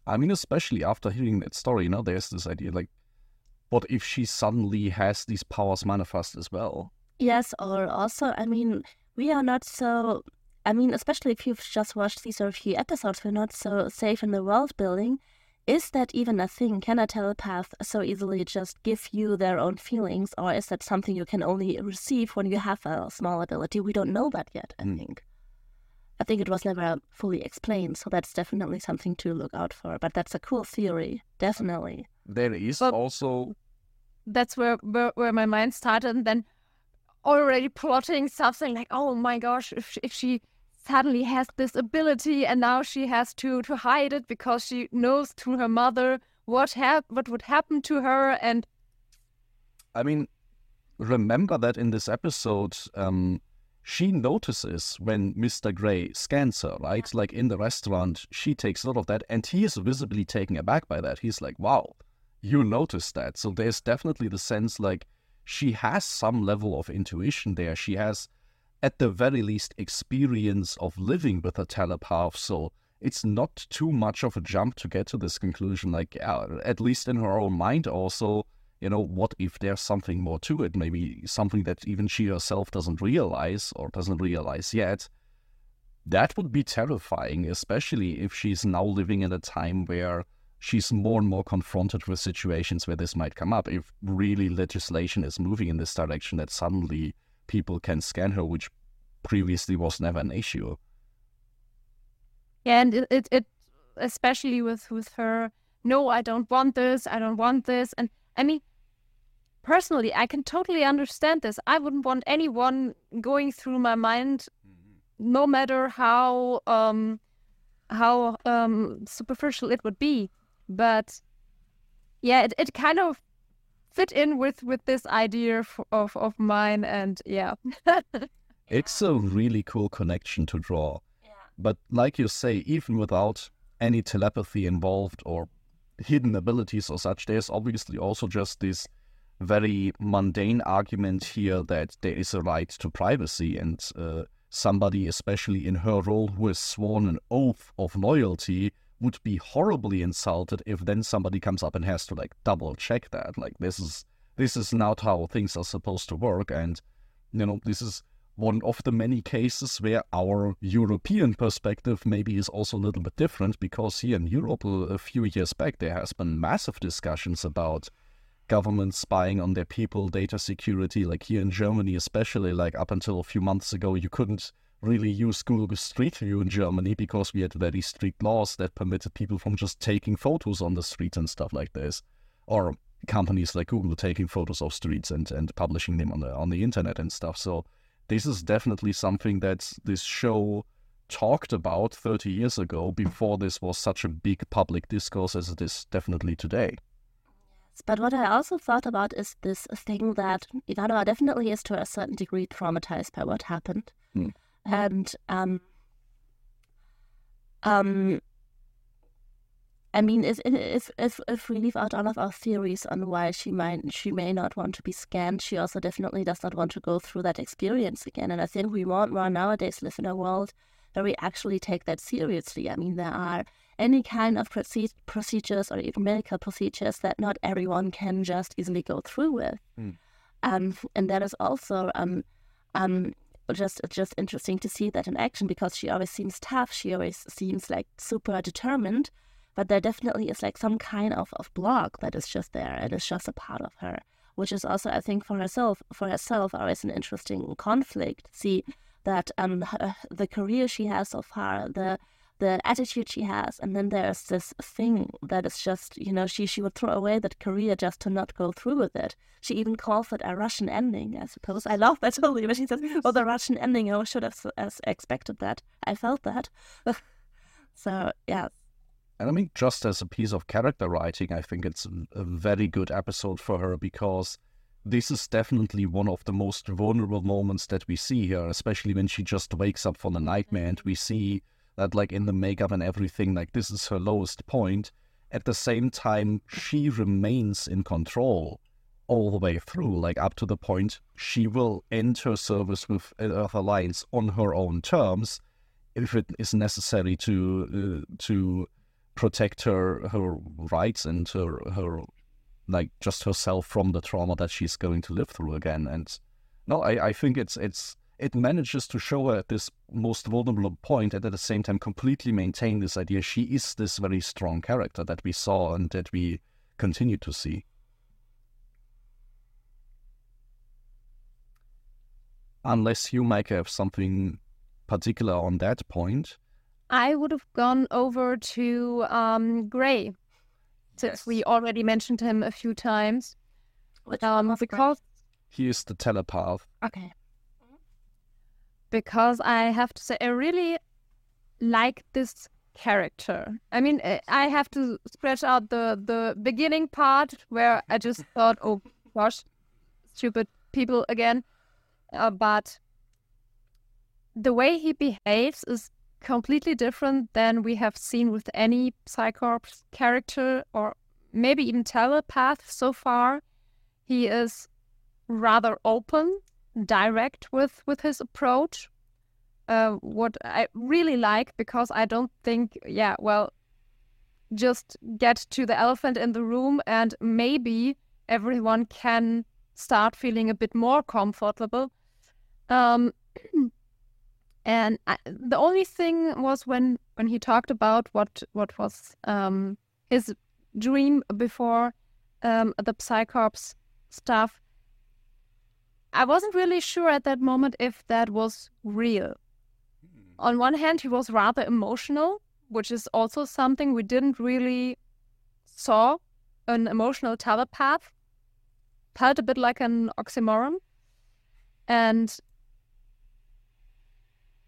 B: I mean, especially after hearing that story, you know, there's this idea like, what if she suddenly has these powers manifest as well?
C: Yes, or also, I mean, we are not so. I mean, especially if you've just watched these or a few episodes, we're not so safe in the world building. Is that even a thing? Can a telepath so easily just give you their own feelings, or is that something you can only receive when you have a small ability? We don't know that yet, I mm. think. I think it was never fully explained, so that's definitely something to look out for. But that's a cool theory, definitely.
B: There is but also.
A: That's where, where where my mind started, and then already plotting something like, oh my gosh, if she, if she suddenly has this ability and now she has to to hide it because she knows through her mother what hap- what would happen to her and.
B: I mean, remember that in this episode. Um, she notices when Mr. Gray scans her, right? Like in the restaurant, she takes note of that, and he is visibly taken aback by that. He's like, wow, you noticed that. So there's definitely the sense like she has some level of intuition there. She has, at the very least, experience of living with a telepath. So it's not too much of a jump to get to this conclusion. Like, uh, at least in her own mind, also you know, what if there's something more to it? Maybe something that even she herself doesn't realize or doesn't realize yet. That would be terrifying, especially if she's now living in a time where she's more and more confronted with situations where this might come up. If really legislation is moving in this direction, that suddenly people can scan her, which previously was never an issue.
A: Yeah, and it, it, it especially with with her, no, I don't want this, I don't want this, and I mean, personally, I can totally understand this. I wouldn't want anyone going through my mind, mm-hmm. no matter how um how um superficial it would be. But yeah, it, it kind of fit in with with this idea of of mine, and yeah.
B: it's a really cool connection to draw. Yeah. But like you say, even without any telepathy involved or hidden abilities or such, there's obviously also just this very mundane argument here that there is a right to privacy and uh, somebody, especially in her role, who has sworn an oath of loyalty, would be horribly insulted if then somebody comes up and has to like double check that. Like this is this is not how things are supposed to work, and you know this is one of the many cases where our European perspective maybe is also a little bit different because here in Europe uh, a few years back there has been massive discussions about governments spying on their people, data security, like here in Germany especially, like up until a few months ago you couldn't really use Google Street View in Germany because we had very strict laws that permitted people from just taking photos on the street and stuff like this. Or companies like Google taking photos of streets and, and publishing them on the on the internet and stuff. So this is definitely something that this show talked about 30 years ago before this was such a big public discourse as it is definitely today.
C: But what I also thought about is this thing that Ivanova definitely is to a certain degree traumatized by what happened. Hmm and um, um, I mean, if, if if if we leave out all of our theories on why she might she may not want to be scanned, she also definitely does not want to go through that experience again. And I think we more and more nowadays live in a world where we actually take that seriously. I mean, there are any kind of procedures or even medical procedures that not everyone can just easily go through with. Mm. Um, and that is also um, um, just just interesting to see that in action because she always seems tough. She always seems like super determined, but there definitely is like some kind of, of block that is just there and it's just a part of her, which is also I think for herself for herself always an interesting conflict. See that um her, the career she has so far, the the attitude she has, and then there's this thing that is just, you know, she she would throw away that career just to not go through with it. She even calls it a Russian ending, I suppose. I love that totally, but she says, "Oh, the Russian ending. I should have expected that. I felt that." so yeah.
B: And I mean, just as a piece of character writing, I think it's a very good episode for her because this is definitely one of the most vulnerable moments that we see here, especially when she just wakes up from the nightmare and we see that like in the makeup and everything, like this is her lowest point. At the same time, she remains in control all the way through, like up to the point she will end her service with Earth Alliance on her own terms if it is necessary to uh, to protect her her rights and her her like just herself from the trauma that she's going to live through again. And no, I, I think it's it's it manages to show her at this most vulnerable point and at the same time completely maintain this idea she is this very strong character that we saw and that we continue to see. Unless you, might have something particular on that point.
A: I would have gone over to um, Gray, since yes. we already mentioned him a few times. Um, because
B: he is the telepath.
A: Okay because I have to say I really like this character. I mean, eh, I have to scratch out the the beginning part where I just thought, oh gosh, stupid people again. Uh, but the way he behaves is completely different than we have seen with any Psi Corps character or maybe even telepath so far. He is rather open direct with with his approach. Uh, what I really like because I don't think, yeah, well, just get to the elephant in the room and maybe everyone can start feeling a bit more comfortable. Um, and I, the only thing was when when he talked about what what was um, his dream before um, the Psi Corps stuff. I wasn't really sure at that moment if that was real. Hmm. On one hand, he was rather emotional, which is also something we didn't really saw an emotional telepath. Felt a bit like an oxymoron. And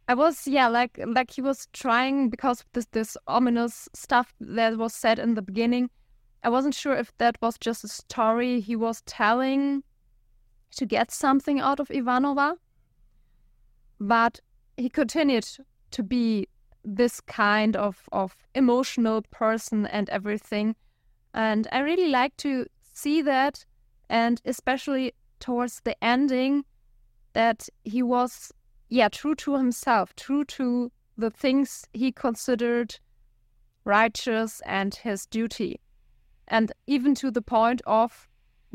A: I was, yeah, like like he was trying because this this ominous stuff that was said in the beginning. I wasn't sure if that was just a story he was telling to get something out of Ivanova. But he continued to be this kind of, of emotional person and everything. And I really like to see that, and especially towards the ending, that he was, yeah, true to himself, true to the things he considered righteous and his duty. And even to the point of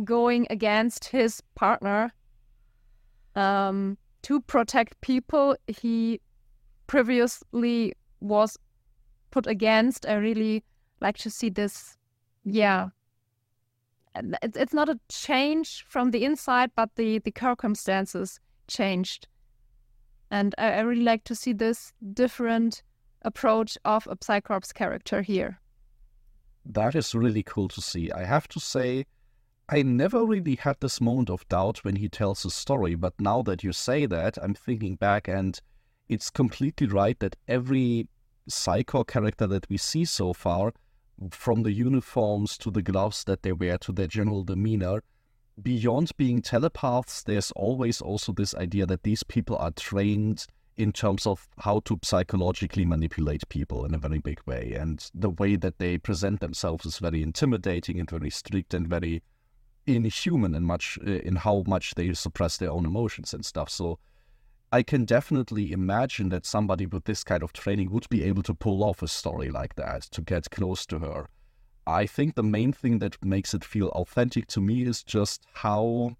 A: going against his partner um, to protect people he previously was put against. I really like to see this. Yeah, it's it's not a change from the inside, but the the circumstances changed, and I, I really like to see this different approach of a Psi Corps character here.
B: That is really cool to see. I have to say, I never really had this moment of doubt when he tells a story, but now that you say that, I'm thinking back and it's completely right that every Psi Corps character that we see so far, from the uniforms to the gloves that they wear to their general demeanor, beyond being telepaths, there's always also this idea that these people are trained in terms of how to psychologically manipulate people in a very big way. And the way that they present themselves is very intimidating and very strict and very inhuman in much uh, in how much they suppress their own emotions and stuff. So I can definitely imagine that somebody with this kind of training would be able to pull off a story like that to get close to her. I think the main thing that makes it feel authentic to me is just how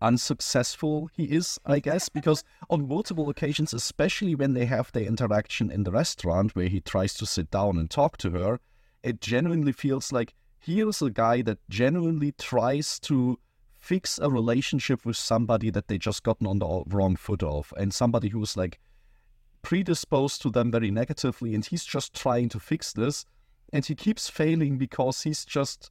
B: unsuccessful he is, I guess, because on multiple occasions, especially when they have their interaction in the restaurant where he tries to sit down and talk to her, it genuinely feels like here's a guy that genuinely tries to fix a relationship with somebody that they just gotten on the wrong foot of and somebody who's like predisposed to them very negatively and he's just trying to fix this and he keeps failing because he's just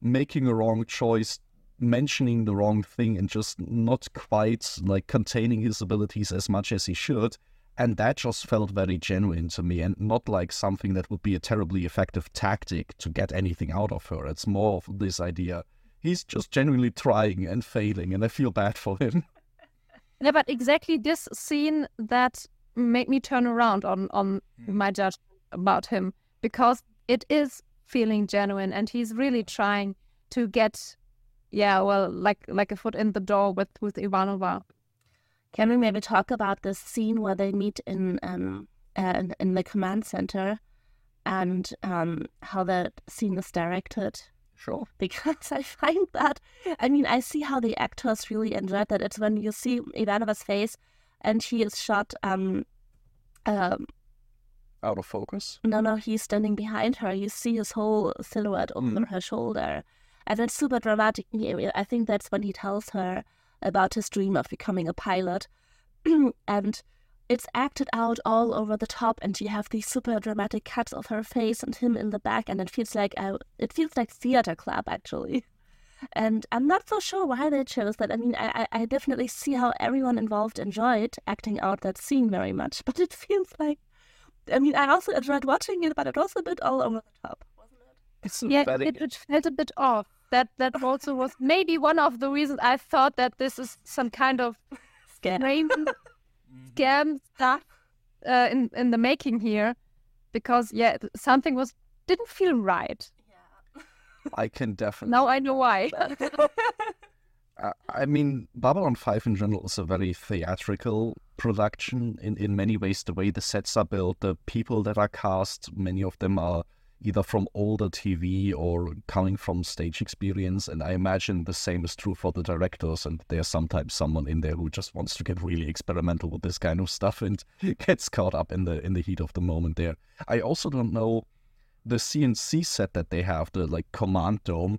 B: making a wrong choice mentioning the wrong thing and just not quite like containing his abilities as much as he should and that just felt very genuine to me and not like something that would be a terribly effective tactic to get anything out of her. It's more of this idea. He's just genuinely trying and failing, and I feel bad for him.
A: Yeah, but exactly this scene that made me turn around on on mm. my judgment about him because it is feeling genuine and he's really trying to get yeah well like like a foot in the door with with Ivanova
C: can we maybe talk about the scene where they meet in um, uh, in the command center and um, how that scene is directed?
B: Sure.
C: Because I find that, I mean, I see how the actors really enjoyed that. It's when you see Ivanova's face and he is shot um, um,
B: out of focus.
C: No, no, he's standing behind her. You see his whole silhouette over mm. her shoulder, and it's super dramatic. I think that's when he tells her about his dream of becoming a pilot. and it's acted out all over the top and you have these super dramatic cuts of her face and him in the back and it feels like a, it feels like theater club actually. And i'm not so sure why they chose that. I mean I, I definitely see how everyone involved enjoyed acting out that scene very much but it feels like i mean i also enjoyed watching it but it was a bit all over the top wasn't it?
A: It's yeah it, it felt a bit off that that also was maybe one of the reasons I thought that this is some kind of scam scam stuff uh, in in the making here, because yeah, something was didn't feel right.
B: Yeah. I can definitely.
A: Now I know why.
B: I mean, Babylon 5 in general is a very theatrical production in, in many ways. The way the sets are built, the people that are cast, many of them are either from older TV or coming from stage experience. And I imagine the same is true for the directors. And there's sometimes someone in there who just wants to get really experimental with this kind of stuff and gets caught up in the in the heat of the moment there. I also don't know the C&C set that they have, the like command dome,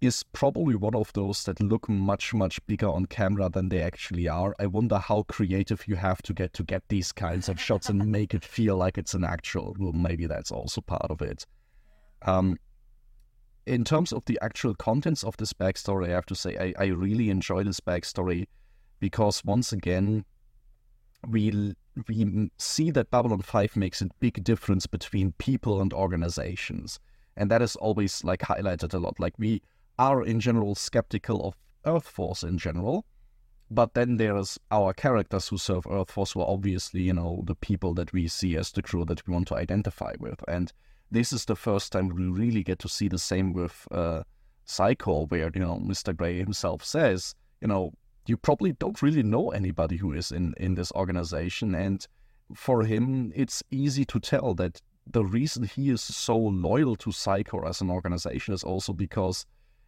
B: is probably one of those that look much much bigger on camera than they actually are. I wonder how creative you have to get to get these kinds of shots and make it feel like it's an actual room. Maybe that's also part of it. Um, in terms of the actual contents of this backstory, I have to say I, I really enjoy this backstory because once again, we we see that Babylon 5 makes a big difference between people and organizations. And that is always like highlighted a lot. Like we are in general skeptical of Earth Force in general, but then there's our characters who serve Earth Force who are obviously, you know, the people that we see as the crew that we want to identify with. And this is the first time we really get to see the same with uh, Corps, where, you know, Mr. Gray himself says, you know, you probably don't really know anybody who is in, in this organization. And for him, it's easy to tell that the reason he is so loyal to Corps as an organization is also because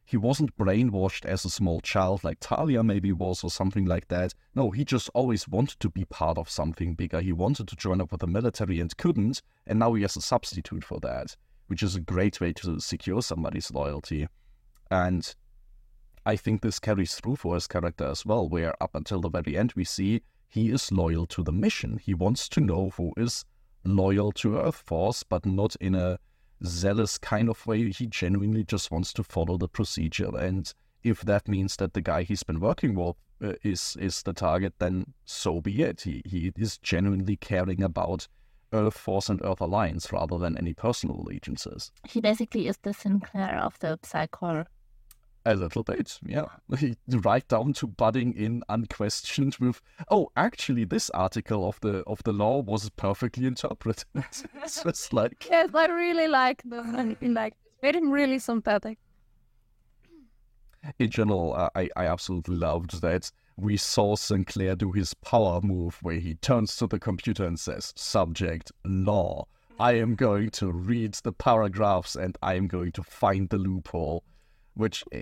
B: he wasn't brainwashed as a small child like Talia maybe was or something like that. No, he just always wanted to be part of something bigger. He wanted to join up with the military and couldn't, and now he has a substitute for that, which is a great way to secure somebody's loyalty. And I think this carries through for his character as well, where up until the very end we see he is loyal to the mission. He wants to know who is loyal to Earth Force, but not in a zealous kind of way. He genuinely just wants to follow the procedure. And if that means that the guy he's been working with uh, is is the target, then so be it. He he is genuinely caring about Earth Force and Earth Alliance rather than any personal allegiances.
C: He basically is the Sinclair of the Psi Corps
B: a little bit, yeah. right down to butting in unquestioned with, oh, actually, this article of the of the law was perfectly interpreted. it's just like
A: yes, I really like them. I like made him really sympathetic.
B: In general, uh, I I absolutely loved that we saw Sinclair do his power move where he turns to the computer and says, "Subject law." I am going to read the paragraphs and I am going to find the loophole which uh,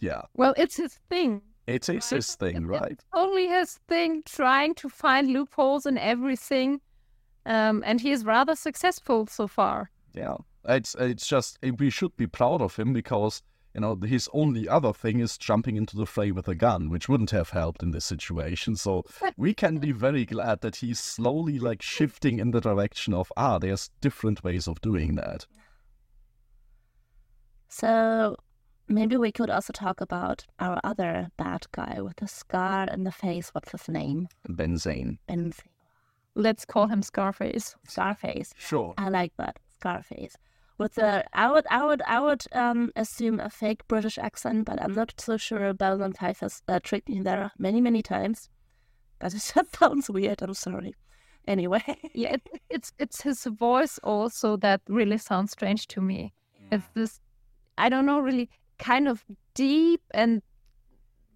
B: yeah.
A: Well it's his thing
B: it is right? his thing right. it's
A: only his thing trying to find loopholes in everything um, and he is rather successful so far.
B: Yeah it's it's just we should be proud of him because you know his only other thing is jumping into the fray with a gun which wouldn't have helped in this situation. So we can be very glad that he's slowly like shifting in the direction of ah there's different ways of doing that.
C: So Maybe we could also talk about our other bad guy with the scar in the face. What's his name?
B: Ben Zayn.
C: Benzane.
A: Let's call him Scarface.
C: Scarface.
B: Sure.
C: I like that. Scarface. With the, I would, I would, I would um, assume a fake British accent, but I'm not so sure. Babylon 5 has uh, tricked me there many, many times. But it just sounds weird. I'm sorry. Anyway.
A: yeah, it, it's it's his voice also that really sounds strange to me. Yeah. It's this, I don't know really kind of deep and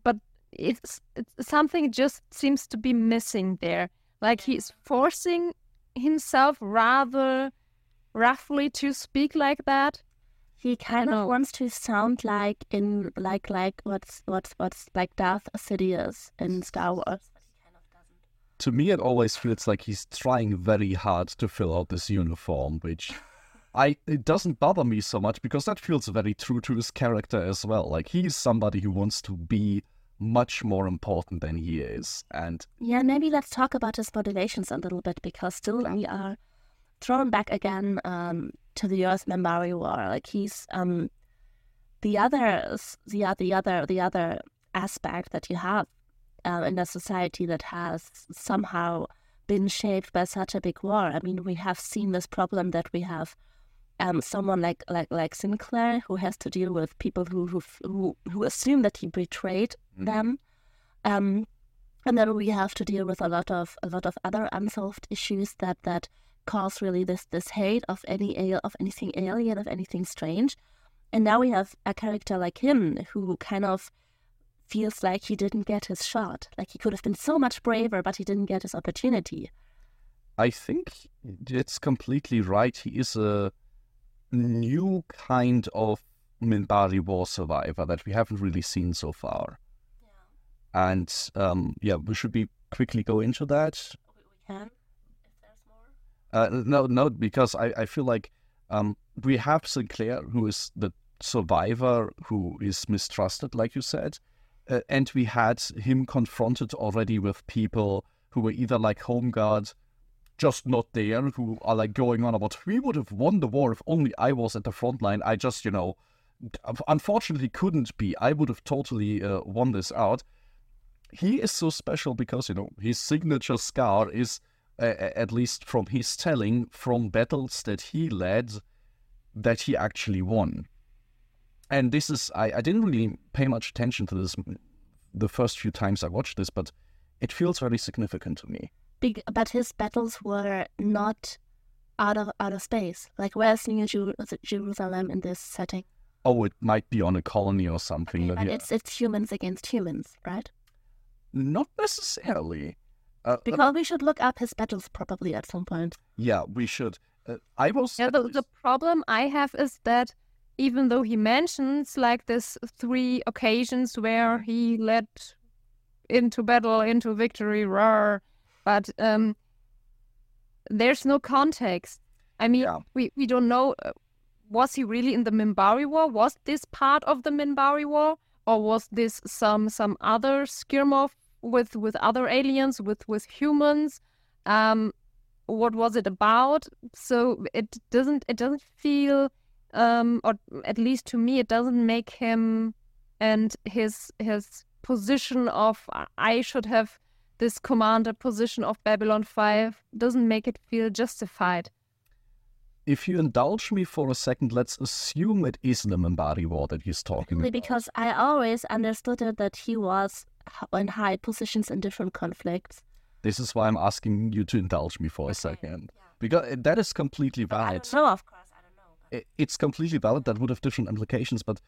A: but it's, it's something just seems to be missing there. Like he's forcing himself rather roughly to speak like that.
C: He kind of wants to sound like in like like what's what's what's like Darth Sidious in Star Wars.
B: To me, it always feels like he's trying very hard to fill out this uniform, which I it doesn't bother me so much because that feels very true to his character as well. Like he's somebody who wants to be much more important than he is. And
C: yeah, maybe let's talk about his motivations a little bit because still we are thrown back again um, to the U.S. Minbari War. Like he's um, the other the the other the other aspect that you have uh, in a society that has somehow been shaped by such a big war. I mean, we have seen this problem that we have um, someone like like like Sinclair who has to deal with people who who who, who assume that he betrayed mm-hmm. them, um, and then we have to deal with a lot of a lot of other unsolved issues that that cause really this this hate of any of anything alien of anything strange, and now we have a character like him who kind of feels like he didn't get his shot, like he could have been so much braver, but he didn't get his opportunity.
B: I think it's completely right. He is a new kind of Minbari war survivor that we haven't really seen so far. Yeah. And um, yeah, we should be quickly go into that.
C: We can, if there's more. Uh,
B: no, no, because I, I feel like Um, we have Sinclair, who is the survivor who is mistrusted, like you said. Uh, and we had him confronted already with people who were either like home guard, just not there, who are like going on about, we would have won the war if only I was at the front line. I just, you know, unfortunately couldn't be. I would have totally uh, won this out. He is so special because, you know, his signature scar is, uh, at least from his telling, from battles that he led, that he actually won and this is I, I didn't really pay much attention to this the first few times I watched this, but it feels very significant to me.
C: Big, but his battles were not out of out of space. Like where's New Jerusalem in this setting?
B: Oh, it might be on a colony or something.
C: Okay, but yeah. it's it's humans against humans, right?
B: Not necessarily.
C: Uh, uh because uh, we should look up his battles probably at some point.
B: Yeah, we should. Uh, I was.
A: Yeah, the, the problem I have is that even though he mentions like this three occasions where he led into battle, into victory, roar, but um, there's no context. I mean, yeah. we, we don't know. Uh, was he really in the Minbari War? Was this part of the Minbari War, or was this some some other skirmish with with other aliens, with with humans? Um, what was it about? So it doesn't it doesn't feel um, or at least to me, it doesn't make him and his his position of I should have this commander position of Babylon 5 doesn't make it feel justified.
B: If you indulge me for a second, let's assume it is the Minbari War that he's talking
C: about.
B: Because
C: I always understood it that he was in high positions in different conflicts.
B: This is why I'm asking you to indulge me for okay. a second. Yeah. Because uh, that is completely valid.
C: No, of course I don't know.
B: it's completely valid. That would have different implications. But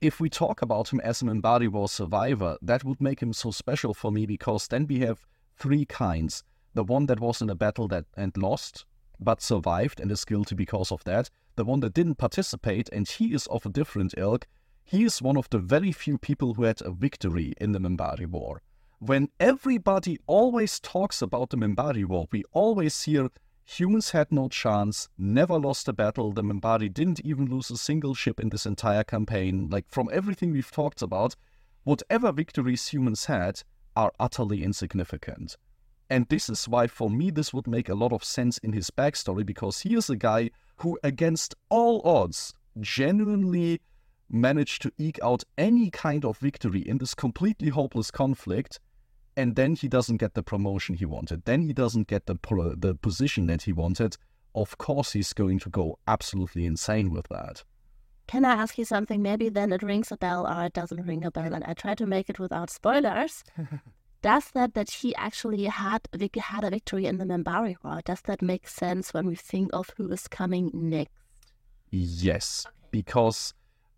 B: if we talk about him as an Minbari War survivor, that would make him so special for me because then we have three kinds. The one that was in a battle that and lost, but survived and is guilty because of that. The one that didn't participate and he is of a different ilk. He is one of the very few people who had a victory in the Minbari War. When everybody always talks about the Minbari War, we always hear Humans had no chance, never lost a battle. The Minbari didn't even lose a single ship in this entire campaign. Like, from everything we've talked about, whatever victories humans had are utterly insignificant. And this is why, for me, this would make a lot of sense in his backstory because he is a guy who, against all odds, genuinely managed to eke out any kind of victory in this completely hopeless conflict and then he doesn't get the promotion he wanted. Then he doesn't get the the position that he wanted. Of course, he's going to go absolutely insane with that.
C: Can I ask you something? Maybe then it rings a bell or it doesn't ring a bell, and I try to make it without spoilers. does that that he actually had had a victory in the Minbari War? Does that make sense when we think of who is coming next?
B: Yes, okay. because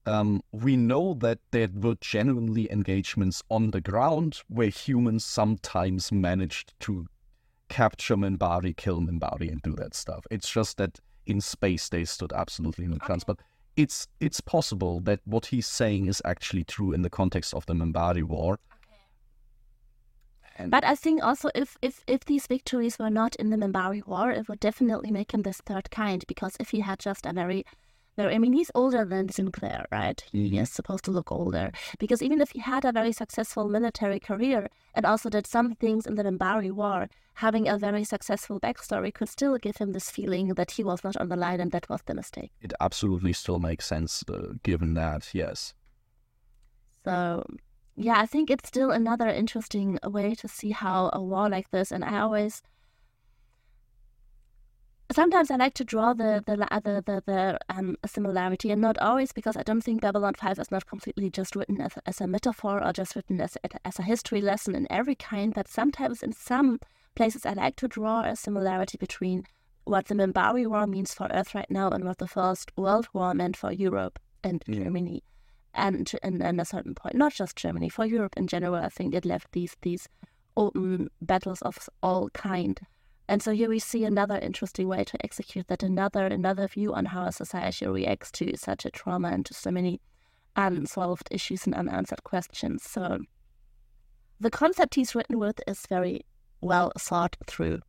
B: um, we know that there were genuinely engagements on the ground where humans sometimes managed to capture Minbari, kill Minbari, and do that stuff. It's just that in space they stood absolutely no chance. But it's it's possible that what he's saying is actually true in the context of the Minbari War.
C: And but I think also if, if, if these victories were not in the Minbari War, it would definitely make him this third kind. Because if he had just a very no, I mean, he's older than Sinclair, right? He mm-hmm. is supposed to look older. Because even if he had a very successful military career and also did some things in the Minbari War, having a very successful backstory could still give him this feeling that he was not on the line and that was the mistake.
B: It absolutely still makes sense, uh, given that, yes.
C: So, yeah, I think it's still another interesting way to see how a war like this, and I always sometimes I like to draw the the the the, the um, similarity, and not always because I don't think Babylon Five is not completely just written as, as a metaphor or just written as as a history lesson in every kind. But sometimes in some places I like to draw a similarity between what the Minbari War means for Earth right now and what the First World War meant for Europe and yeah. Germany, and and at a certain point, not just Germany, for Europe in general. I think it left these these open battles of all kind and so here we see another interesting way to execute that, another another view on how a society reacts to such a trauma and to so many unsolved issues and unanswered questions. So the concept he's written with is very well thought through.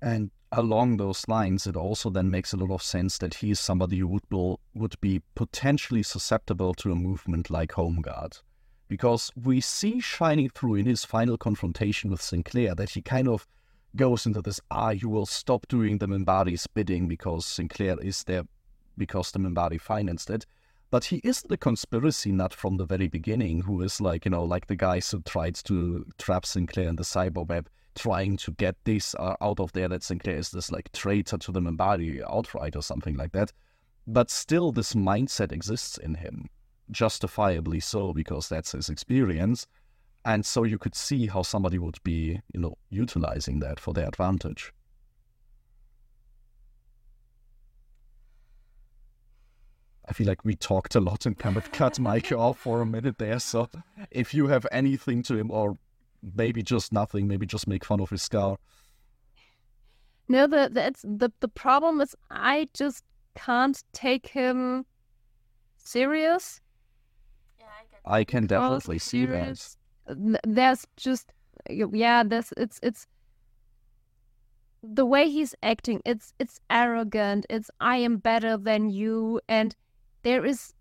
B: And along those lines, it also then makes a lot of sense that he is somebody who would, will, would be potentially susceptible to a movement like Home Guard. Because we see shining through in his final confrontation with Sinclair that he kind of goes into this, ah, you will stop doing the Minbari's bidding because Sinclair is there because the Minbari financed it. But he isn't a conspiracy nut from the very beginning, who is like, you know, like the guys who tried to trap Sinclair in the cyber web, trying to get this uh, out of there that Sinclair is this like traitor to the Minbari outright or something like that. But still, this mindset exists in him, justifiably so, because that's his experience. And so you could see how somebody would be, you know, utilizing that for their advantage. I feel like we talked a lot and kind of cut Meike off for a minute there. So if you have anything to him, or maybe just nothing, maybe just make fun of his scar.
A: No, the that's the the problem is I just can't take him serious.
B: Yeah, I, I can definitely see that.
A: There's just yeah, there's it's it's the way he's acting. It's it's arrogant. It's I am better than you, and there is,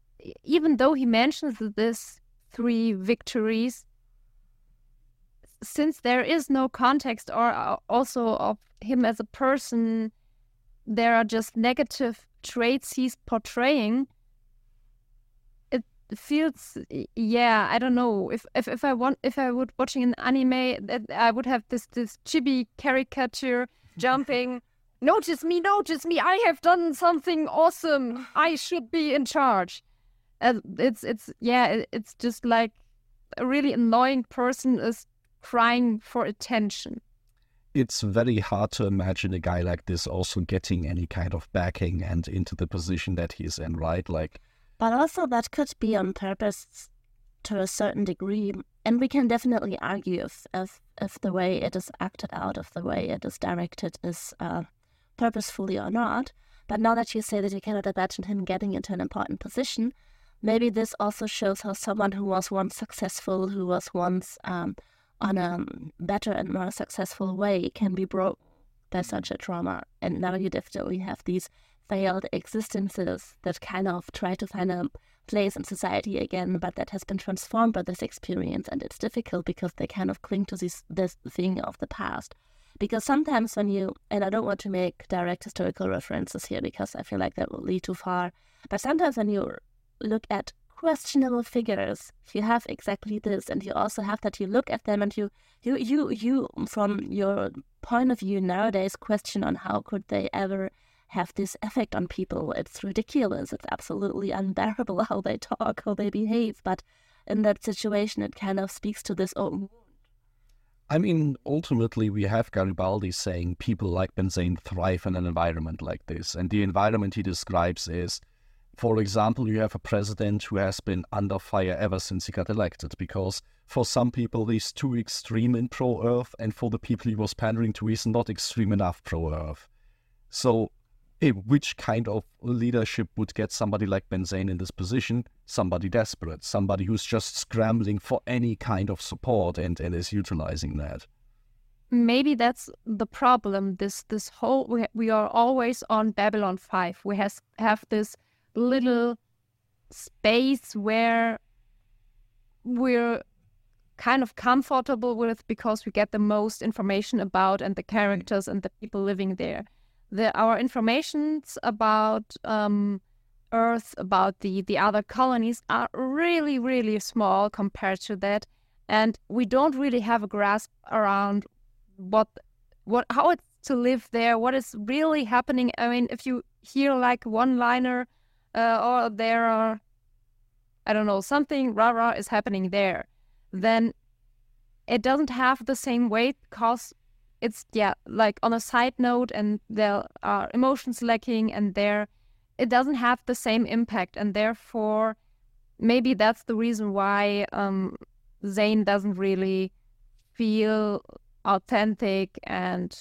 A: even though he mentions this three victories, since there is no context or uh, also of him as a person, there are just negative traits he's portraying. It feels, yeah, I don't know. If if, if I want, if I would watching an anime, that I would have this this chibi caricature jumping notice me, notice me. I have done something awesome. I should be in charge. Uh, it's it's yeah, it's just like a really annoying person is crying for attention.
B: It's very hard to imagine a guy like this also getting any kind of backing and into the position that he's in, right? Like,
C: but also that could be on purpose to a certain degree, and we can definitely argue if if, if the way it is acted out, if the way it is directed is uh, purposefully or not. But now that you say that you cannot imagine him getting into an important position, maybe this also shows how someone who was once successful, who was once um, on a better and more successful way, can be broken by such a trauma. And now you definitely have these failed existences that kind of try to find a place in society again, but that has been transformed by this experience. And it's difficult because they kind of cling to this, this thing of the past. Because sometimes when you, and I don't want to make direct historical references here because I feel like that will lead too far, but sometimes when you look at questionable figures, you have exactly this, and you also have that you look at them and you, you, you, you, from your point of view nowadays, question on how could they ever have this effect on people. It's ridiculous. It's absolutely unbearable how they talk, how they behave. But in that situation, it kind of speaks to this own
B: I mean, ultimately, we have Garibaldi saying people like Ben Zayn thrive in an environment like this. And the environment he describes is, for example, you have a president who has been under fire ever since he got elected, because for some people he's too extreme in pro Earth, and for the people he was pandering to, he's not extreme enough pro Earth. So which kind of leadership would get somebody like Ben Benzane in this position? Somebody desperate, somebody who's just scrambling for any kind of support and, and is utilizing that.
A: Maybe that's the problem. This this whole we, we are always on Babylon Five. We has have this little space where we're kind of comfortable with because we get the most information about and the hmm. characters and the people living there the our informations about um, Earth, about the the other colonies, are really really small compared to that, and we don't really have a grasp around what what how it's to live there, what is really happening. I mean, if you hear like one liner, uh, or there are, I don't know, something rah rah is happening there, then it doesn't have the same weight because it's yeah like on a side note and there are emotions lacking and there it doesn't have the same impact and therefore maybe that's the reason why um, Zayn doesn't really feel authentic and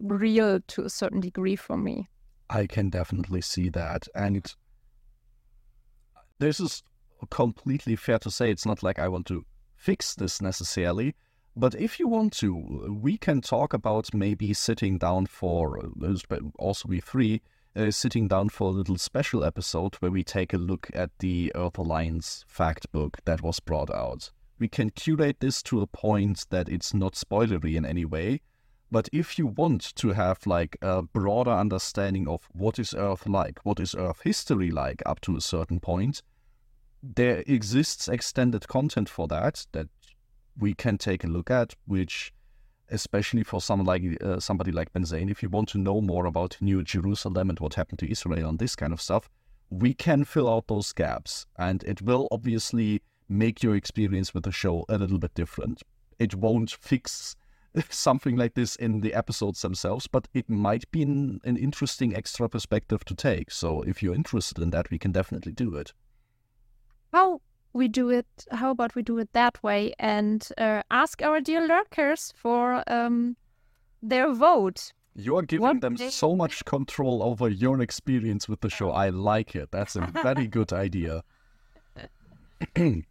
A: real to a certain degree for me.
B: I can definitely see that. And this is completely fair to say. It's not like I want to fix this necessarily, But if you want to, we can talk about maybe sitting down for, uh, also we three, uh, sitting down for a little special episode where we take a look at the Earth Alliance fact book that was brought out. We can curate this to a point that it's not spoilery in any way. But if you want to have like a broader understanding of what is Earth like, what is Earth history like up to a certain point, there exists extended content for that that we can take a look at, which especially for someone like uh, somebody like Ben Zayn, if you want to know more about New Jerusalem and what happened to Israel and this kind of stuff, we can fill out those gaps, and it will obviously make your experience with the show a little bit different. It won't fix something like this in the episodes themselves, but it might be an, an interesting extra perspective to take. So if you're interested in that, we can definitely do it.
A: How we do it how about we do it that way and uh, ask our dear lurkers for um, their vote
B: you are giving what them they... so much control over your experience with the show i like it that's a very good idea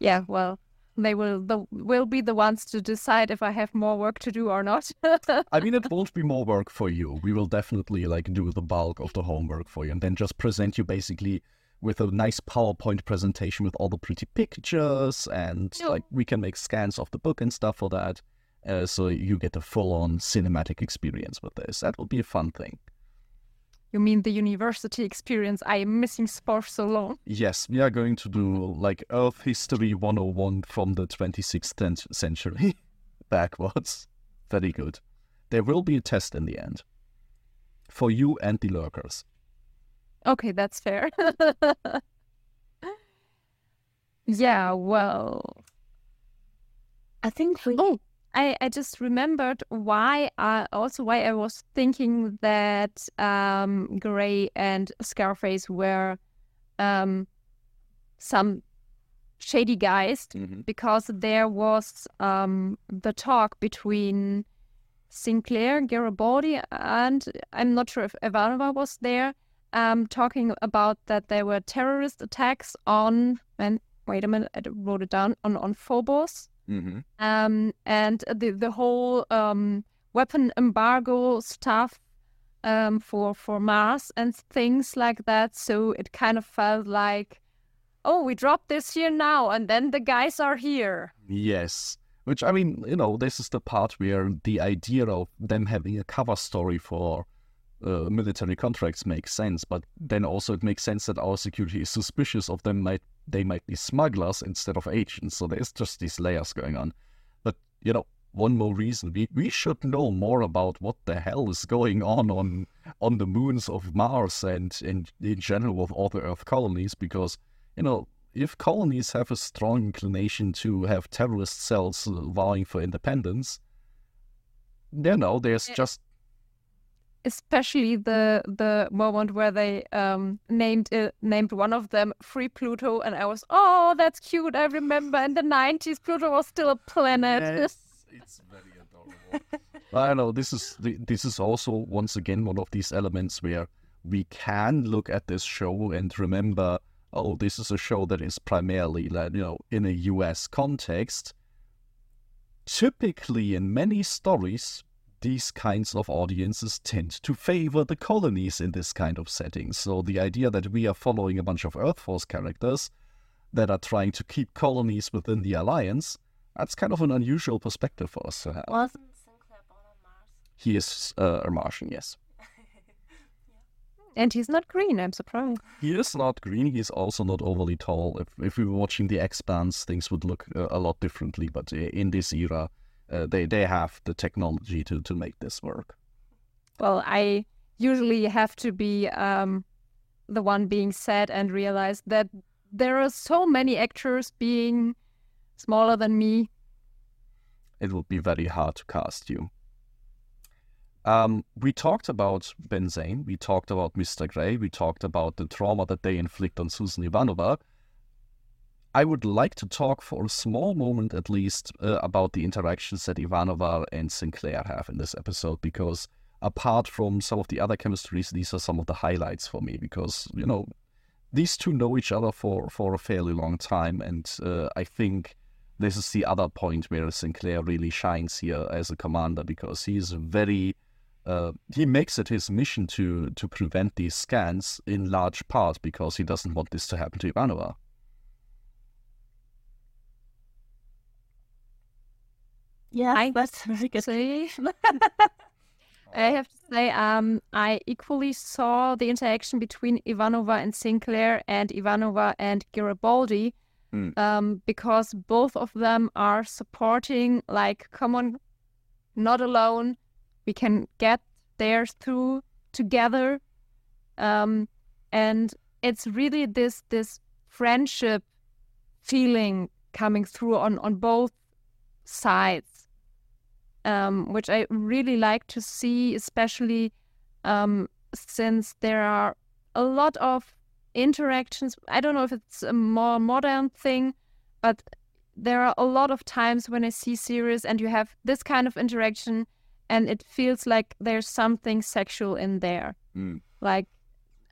A: yeah well they will the, will be the ones to decide if I have more work to do or not.
B: I mean, it won't be more work for you. We will definitely like do the bulk of the homework for you, and then just present you basically with a nice PowerPoint presentation with all the pretty pictures, and no. like we can make scans of the book and stuff for that. Uh, so you get a full-on cinematic experience with this. That will be a fun thing.
A: You mean the university experience I am missing for so long?
B: Yes, we are going to do like Earth History 101 from the 26th century backwards. Very good. There will be a test in the end for you and the lurkers.
A: Okay, that's fair. yeah, well.
C: I think we.
A: Oh, I, I just remembered why I also why I was thinking that um, Gray and Scarface were um, some shady guys mm-hmm. because there was um, the talk between Sinclair, Garibaldi, and I'm not sure if Ivanova was there um, talking about that there were terrorist attacks on and wait a minute, I wrote it down on on Phobos, mm-hmm. um, and the the whole um, weapon embargo stuff um, for for Mars and things like that. So it kind of felt like, oh, we dropped this here now, and then the guys are here.
B: Yes. Which I mean, you know, this is the part where the idea of them having a cover story for uh, military contracts make sense, but then also it makes sense that our security is suspicious of them. Might they might be smugglers instead of agents? So there's just these layers going on. But you know, one more reason we we should know more about what the hell is going on on on the moons of Mars and in in general with all the Earth colonies, because you know. If colonies have a strong inclination to have terrorist cells vying for independence, you know, there's just
A: especially the the moment where they um, named uh, named one of them Free Pluto, and I was, oh, that's cute. I remember in the '90s, Pluto was still a planet.
B: Yes, it's very adorable. I know this is this is also once again one of these elements where we can look at this show and remember, oh, this is a show that is primarily, you know, in a U.S. context. Typically, in many stories, these kinds of audiences tend to favor the colonies in this kind of setting. So the idea that we are following a bunch of Earth Force characters that are trying to keep colonies within the Alliance, that's kind of an unusual perspective for us to have.
C: Wasn't Sinclair born on Mars?
B: He is uh, a Martian, yes.
A: And he's not green, I'm surprised.
B: He is not green. He's also not overly tall. If, if we were watching The Expanse, things would look uh, a lot differently. But in this era, uh, they they have the technology to to make this work.
A: Well, I usually have to be um, the one being sad and realize that there are so many actors being smaller than me.
B: It would be very hard to cast you. Um, we talked about Ben Zayn, we talked about Mr. Gray, we talked about the trauma that they inflict on Susan Ivanova. I would like to talk for a small moment at least uh, about the interactions that Ivanova and Sinclair have in this episode because apart from some of the other chemistries, these are some of the highlights for me because, you know, these two know each other for, for a fairly long time and uh, I think this is the other point where Sinclair really shines here as a commander because he's very uh, he makes it his mission to to prevent these scans in large part because he doesn't want this to happen to Ivanova.
C: Yeah,
A: I
C: that's very good.
A: Say, I have to say, um, I equally saw the interaction between Ivanova and Sinclair and Ivanova and Garibaldi,
B: Mm.
A: um, because both of them are supporting, like, come on, not alone. We can get there through together, um, and it's really this this friendship feeling coming through on on both sides um, which I really like to see, especially um, since there are a lot of interactions. I don't know if it's a more modern thing, but there are a lot of times when I see series and you have this kind of interaction, and it feels like there's something sexual in there.
B: Mm.
A: Like,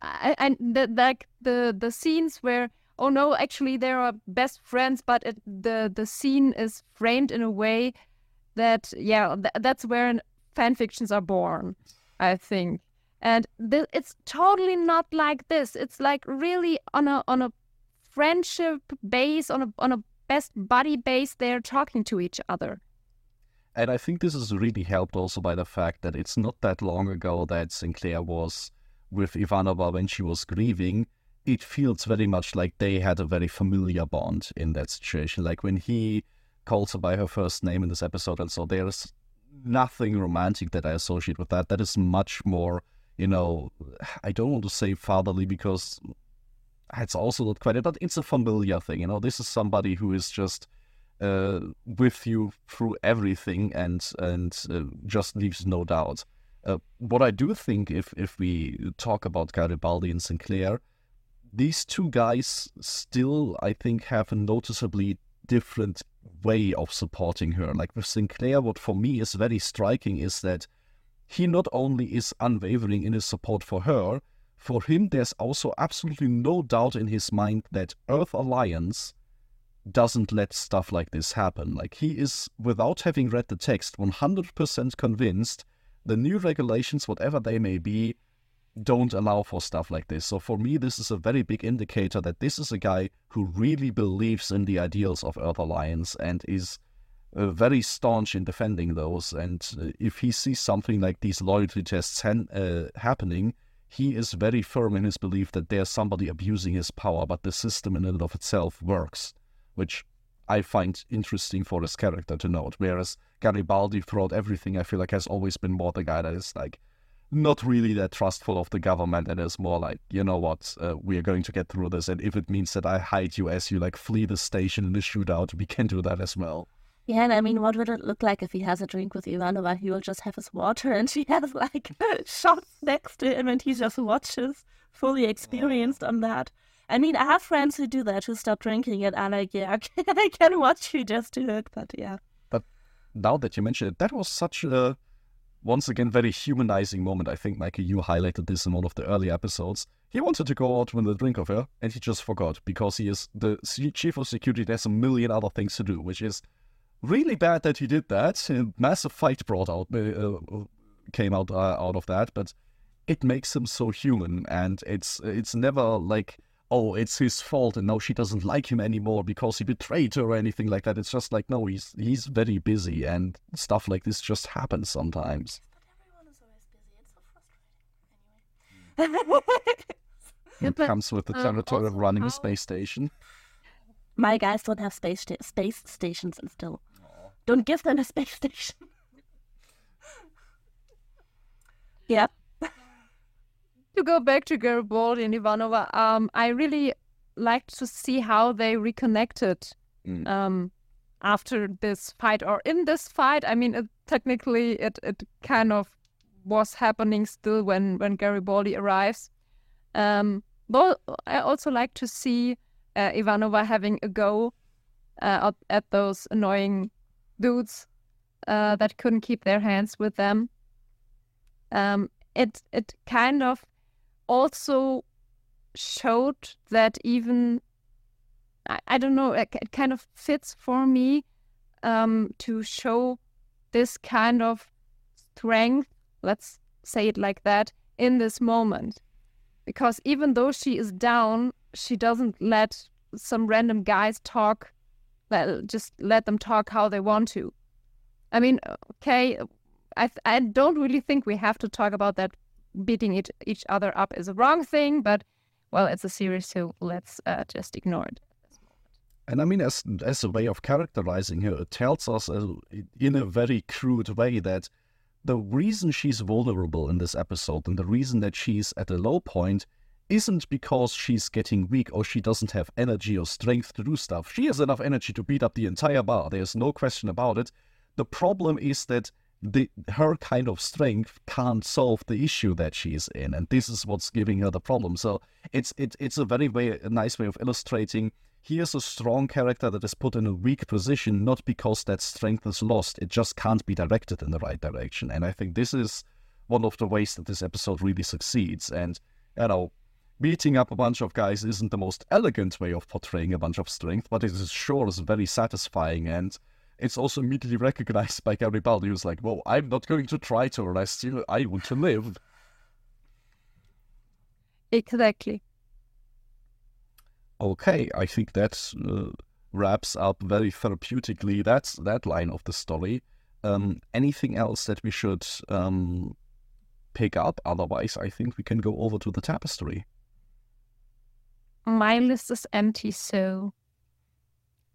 A: I, I the, like the the scenes where oh no, actually they are best friends, but it, the the scene is framed in a way that yeah th- that's where fan fictions are born i think and th- it's totally not like this it's like really on a on a friendship base on a on a best buddy base they're talking to each other
B: And I think this is really helped also by the fact that it's not that long ago that Sinclair was with Ivanova when she was grieving. It feels very much like they had a very familiar bond in that situation. Like when he calls her by her first name in this episode, and so there's nothing romantic that I associate with that. That is much more, you know, I don't want to say fatherly because it's also not quite, it, but it's a familiar thing. You know, this is somebody who is just uh, with you through everything and and uh, just leaves no doubt. Uh, what I do think, if if we talk about Garibaldi and Sinclair, these two guys still, I think, have a noticeably different way of supporting her. Like with Sinclair, what for me is very striking is that he not only is unwavering in his support for her, for him, there's also absolutely no doubt in his mind that Earth Alliance doesn't let stuff like this happen. Like he is, without having read the text, 100% convinced the new regulations, whatever they may be, don't allow for stuff like this. So for me, this is a very big indicator that this is a guy who really believes in the ideals of Earth Alliance and is uh, very staunch in defending those. And uh, if he sees something like these loyalty tests uh, happening, he is very firm in his belief that there's somebody abusing his power, but the system in and of itself works, which I find interesting for his character to note. Whereas Garibaldi, throughout everything, I feel like has always been more the guy that is like not really that trustful of the government and is more like, you know what, uh, we are going to get through this. And if it means that I hide you as you like flee the station in the shootout, we can do that as well.
C: Yeah, and I mean, what would it look like if he has a drink with Ivanova? He will just have his water and she has like shots next to him and he just watches, fully experienced on that. I mean, I have friends who do that, who stop drinking and are like, yeah, I can watch you just do it, but yeah.
B: But now that you mention it, that was such a, once again, very humanizing moment. I think, Mikey, you highlighted this in one of the early episodes. He wanted to go out with a drink of her and he just forgot because he is the chief of security. There's a million other things to do, which is really bad that he did that. A massive fight brought out uh, came out uh, out of that, but it makes him so human, and it's it's never like oh it's his fault and now she doesn't like him anymore because he betrayed her or anything like that. It's just like no, he's he's very busy, and stuff like this just happens sometimes.
C: But everyone is always busy. It's so frustrating.
B: It
A: but,
B: comes with the
A: uh,
B: territory of running
A: how-
B: a space station.
C: My guys don't have space sta- space stations and still. Don't give them a space station. yeah.
A: To go back to Garibaldi and Ivanova, um, I really liked to see how they reconnected
B: Mm.
A: um, after this fight or in this fight. I mean, it, technically, it, it kind of was happening still when, when Garibaldi arrives. Um, but I also like to see uh, Ivanova having a go uh, at, at those annoying dudes uh, that couldn't keep their hands with them. Um, it it kind of also showed that even I, I don't know, it, it, kind of fits for me um, to show this kind of strength, let's say it like that, in this moment. Because even though she is down, she doesn't let some random guys talk, just let them talk how they want to. I mean, okay, I, I don't really think we have to talk about that beating each, each other up is a wrong thing, but well, it's a series, so let's uh, just ignore it.
B: And I mean, as as a way of characterizing her, it tells us uh, in a very crude way that the reason she's vulnerable in this episode and the reason that she's at a low point isn't because she's getting weak or she doesn't have energy or strength to do stuff. She has enough energy to beat up the entire bar. There's no question about it. The problem is that the her kind of strength can't solve the issue that she's in, and this is what's giving her the problem. So it's it, it's a very way a nice way of illustrating. Here's a strong character that is put in a weak position, not because that strength is lost. It just can't be directed in the right direction. And I think this is one of the ways that this episode really succeeds. And you know, beating up a bunch of guys isn't the most elegant way of portraying a bunch of strength, but it is sure is very satisfying and it's also immediately recognized by Garibaldi, who's like, well, I'm not going to try to arrest you. I want to live.
A: Exactly.
B: Okay, I think that uh, wraps up very therapeutically that's that line of the story. Um, anything else that we should um, pick up? Otherwise, I think we can go over to the tapestry.
A: My list is empty, so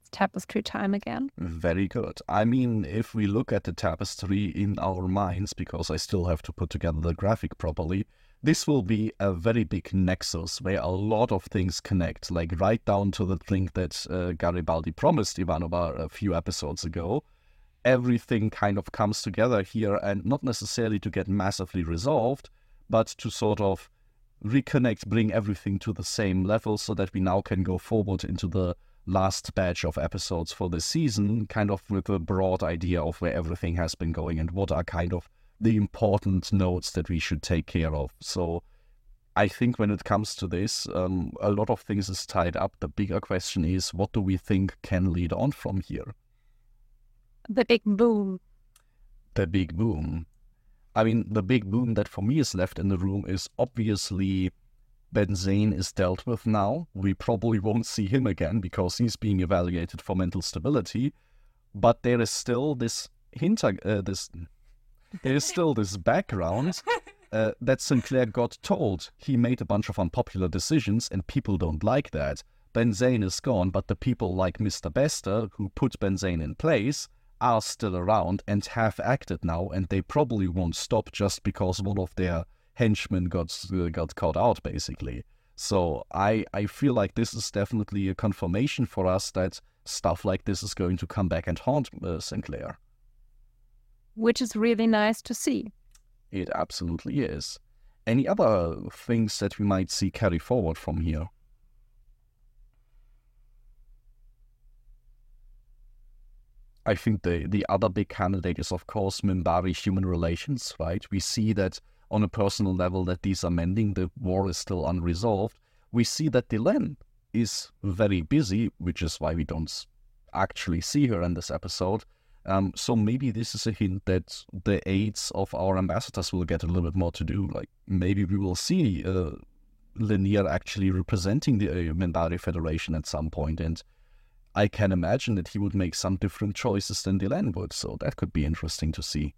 A: tapestry time again.
B: Very good. I mean, if we look at the tapestry in our minds, because I still have to put together the graphic properly, this will be a very big nexus where a lot of things connect, like right down to the thing that uh, Garibaldi promised Ivanova a few episodes ago. Everything kind of comes together here, and not necessarily to get massively resolved, but to sort of reconnect, bring everything to the same level so that we now can go forward into the last batch of episodes for the season, kind of with a broad idea of where everything has been going and what are kind of the important notes that we should take care of. So I think when it comes to this, um, a lot of things is tied up. The bigger question is, what do we think can lead on from here?
A: The big boom.
B: The big boom. I mean, the big boom that for me is left in the room is obviously Zayn is dealt with now. We probably won't see him again because he's being evaluated for mental stability. But there is still this hint, uh, this there is still this background uh, that Sinclair got told he made a bunch of unpopular decisions and people don't like that. Zayn is gone, but the people like Mr. Bester, who put Zayn in place, are still around and have acted now, and they probably won't stop just because one of their henchmen got uh, got caught out basically. So I I feel like this is definitely a confirmation for us that stuff like this is going to come back and haunt uh, Sinclair.
A: Which is really nice to see.
B: It absolutely is. Any other things that we might see carry forward from here? I think the, the other big candidate is, of course, Minbari human relations, right? We see that on a personal level that these are mending. The war is still unresolved. We see that Delenn is very busy, which is why we don't actually see her in this episode. Um, so maybe this is a hint that the aides of our ambassadors will get a little bit more to do. Like maybe we will see uh, Lennier actually representing the uh, Federation at some point, and I can imagine that he would make some different choices than Delenn would. So that could be interesting to see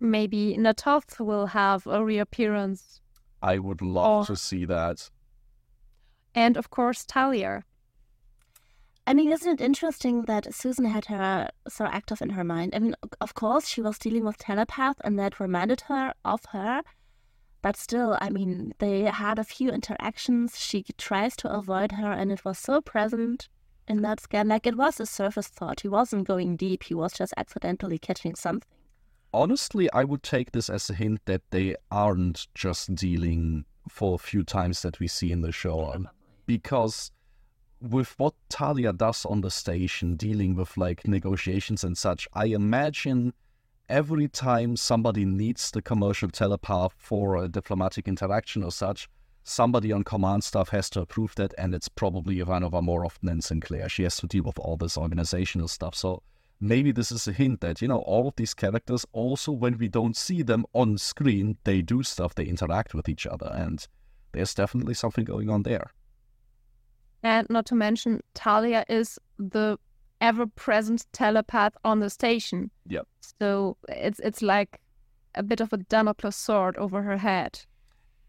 A: maybe Na'Toth will have a reappearance.
B: I would love or... to see that.
A: And of course, Talia.
C: I mean, isn't it interesting that Susan had her so active in her mind? I mean, of course, she was dealing with telepath, and that reminded her of her. But still, I mean, they had a few interactions. She tries to avoid her, and it was so present in that scan. Like, it was a surface thought. He wasn't going deep, he was just accidentally catching something
B: honestly, I would take this as a hint that they aren't just dealing for a few times that we see in the show. Because with what Talia does on the station, dealing with like negotiations and such, I imagine every time somebody needs the commercial telepath for a diplomatic interaction or such, somebody on command staff has to approve that, and it's probably Ivanova more often than Sinclair. She has to deal with all this organizational stuff. So maybe this is a hint that, you know, all of these characters, also when we don't see them on screen, they do stuff, they interact with each other, and there's definitely something going on there.
A: And not to mention, Talia is the ever-present telepath on the station.
B: Yeah.
A: So it's it's like a bit of a Damocles sword over her head.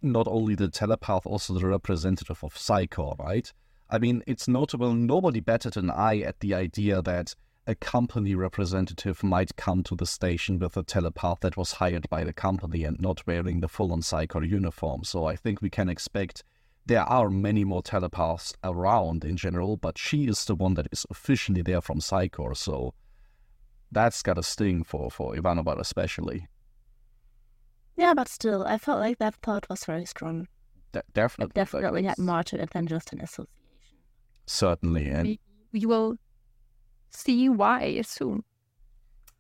B: Not only the telepath, also the representative of Psi Corps, right? I mean, it's notable nobody batted an eye at the idea that a company representative might come to the station with a telepath that was hired by the company and not wearing the full on Psi Corps uniform. So I think we can expect there are many more telepaths around in general, but she is the one that is officially there from Psi Corps, so that's got a sting for, for Ivanova especially.
C: Yeah, but still, I felt like that thought was very strong.
B: De- definitely.
C: It definitely had more to it than just an association.
B: Certainly, and
A: we, we will see why soon.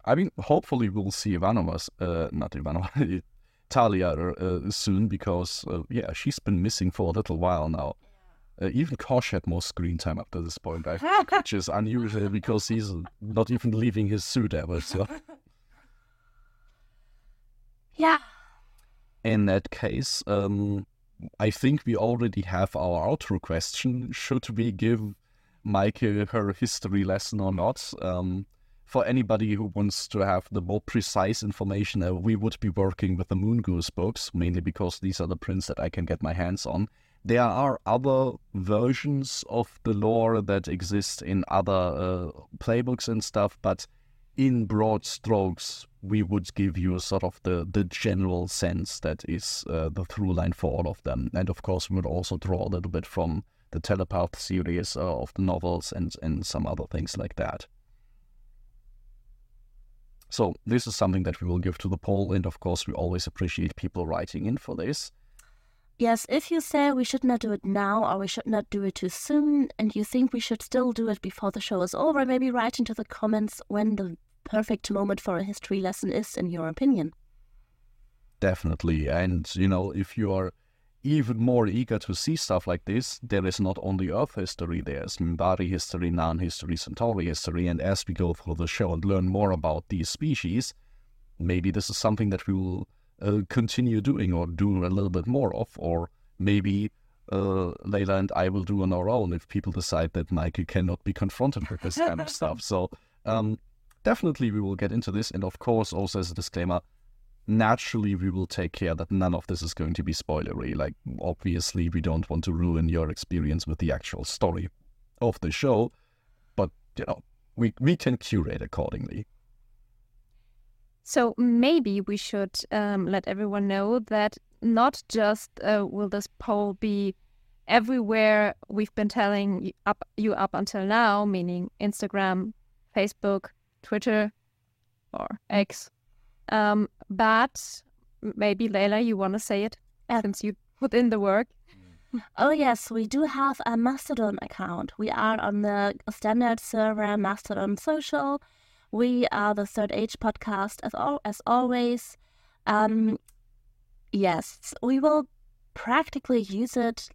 B: I mean, hopefully we'll see Ivanova's, uh, not Ivanova, Talia uh, soon because, uh, yeah, she's been missing for a little while now. Uh, even Kosh had more screen time up to this point, I think, which is unusual because he's not even leaving his suit ever. So,
C: yeah.
B: In that case, um, I think we already have our outro question. Should we give Meike her history lesson or not? Um, for anybody who wants to have the more precise information, uh, we would be working with the Mongoose books, mainly because these are the prints that I can get my hands on. There are other versions of the lore that exist in other uh, playbooks and stuff, but in broad strokes, we would give you sort of the, the general sense that is uh, the through line for all of them. And of course, we would also draw a little bit from the Telepath series of the novels and, and some other things like that. So this is something that we will give to the poll, and of course, we always appreciate people writing in for this.
C: Yes, if you say we should not do it now or we should not do it too soon, and you think we should still do it before the show is over, maybe write into the comments when the perfect moment for a history lesson is, in your opinion.
B: Definitely, and you know, if you are even more eager to see stuff like this, there is not only Earth history, there's Minbari history, Narn history, Centauri history, and as we go through the show and learn more about these species, maybe this is something that we will uh, continue doing or do a little bit more of, or maybe uh, Layla and I will do on our own if people decide that Meike cannot be confronted with this kind of stuff. So um, definitely we will get into this, and of course, also as a disclaimer, naturally we will take care that none of this is going to be spoilery. Like, obviously, we don't want to ruin your experience with the actual story of the show, but you know, we we can curate accordingly.
A: So maybe we should um, let everyone know that not just uh, will this poll be everywhere we've been telling up you up until now, meaning Instagram, Facebook, Twitter, or X, um, but maybe Layla, you want to say it
C: yeah.
A: since you put in the work.
C: Oh yes, we do have a Mastodon account. We are on the standard server Mastodon Social. We are the Third Age podcast as al- as always. Um, yes, we will practically use it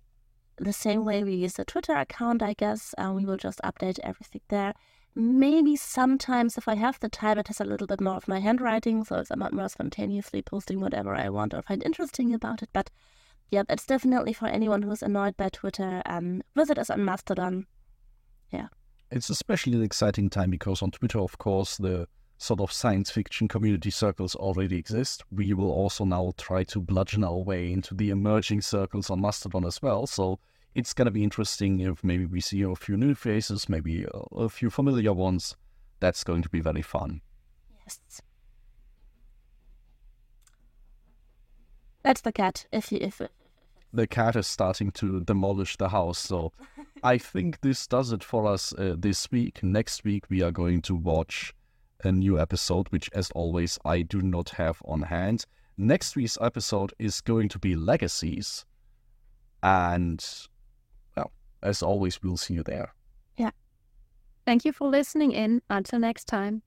C: the same way we use the Twitter account, I guess. Uh, we will just update everything there. Maybe sometimes, if I have the time, it has a little bit more of my handwriting, so I'm not more spontaneously posting whatever I want or find interesting about it. But yeah, it's definitely for anyone who's annoyed by Twitter. Um, visit us on Mastodon. Yeah.
B: It's especially an exciting time because on Twitter, of course, the sort of science fiction community circles already exist. We will also now try to bludgeon our way into the emerging circles on Mastodon as well. So it's going to be interesting if maybe we see a few new faces, maybe a, a few familiar ones. That's going to be very fun.
C: Yes. That's the cat. If you, if
B: the cat is starting to demolish the house, so I think this does it for us uh, this week. Next week we are going to watch a new episode, which, as always, I do not have on hand. Next week's episode is going to be Legacies, and as always, we'll see you there.
C: Yeah.
A: Thank you for listening in. Until next time.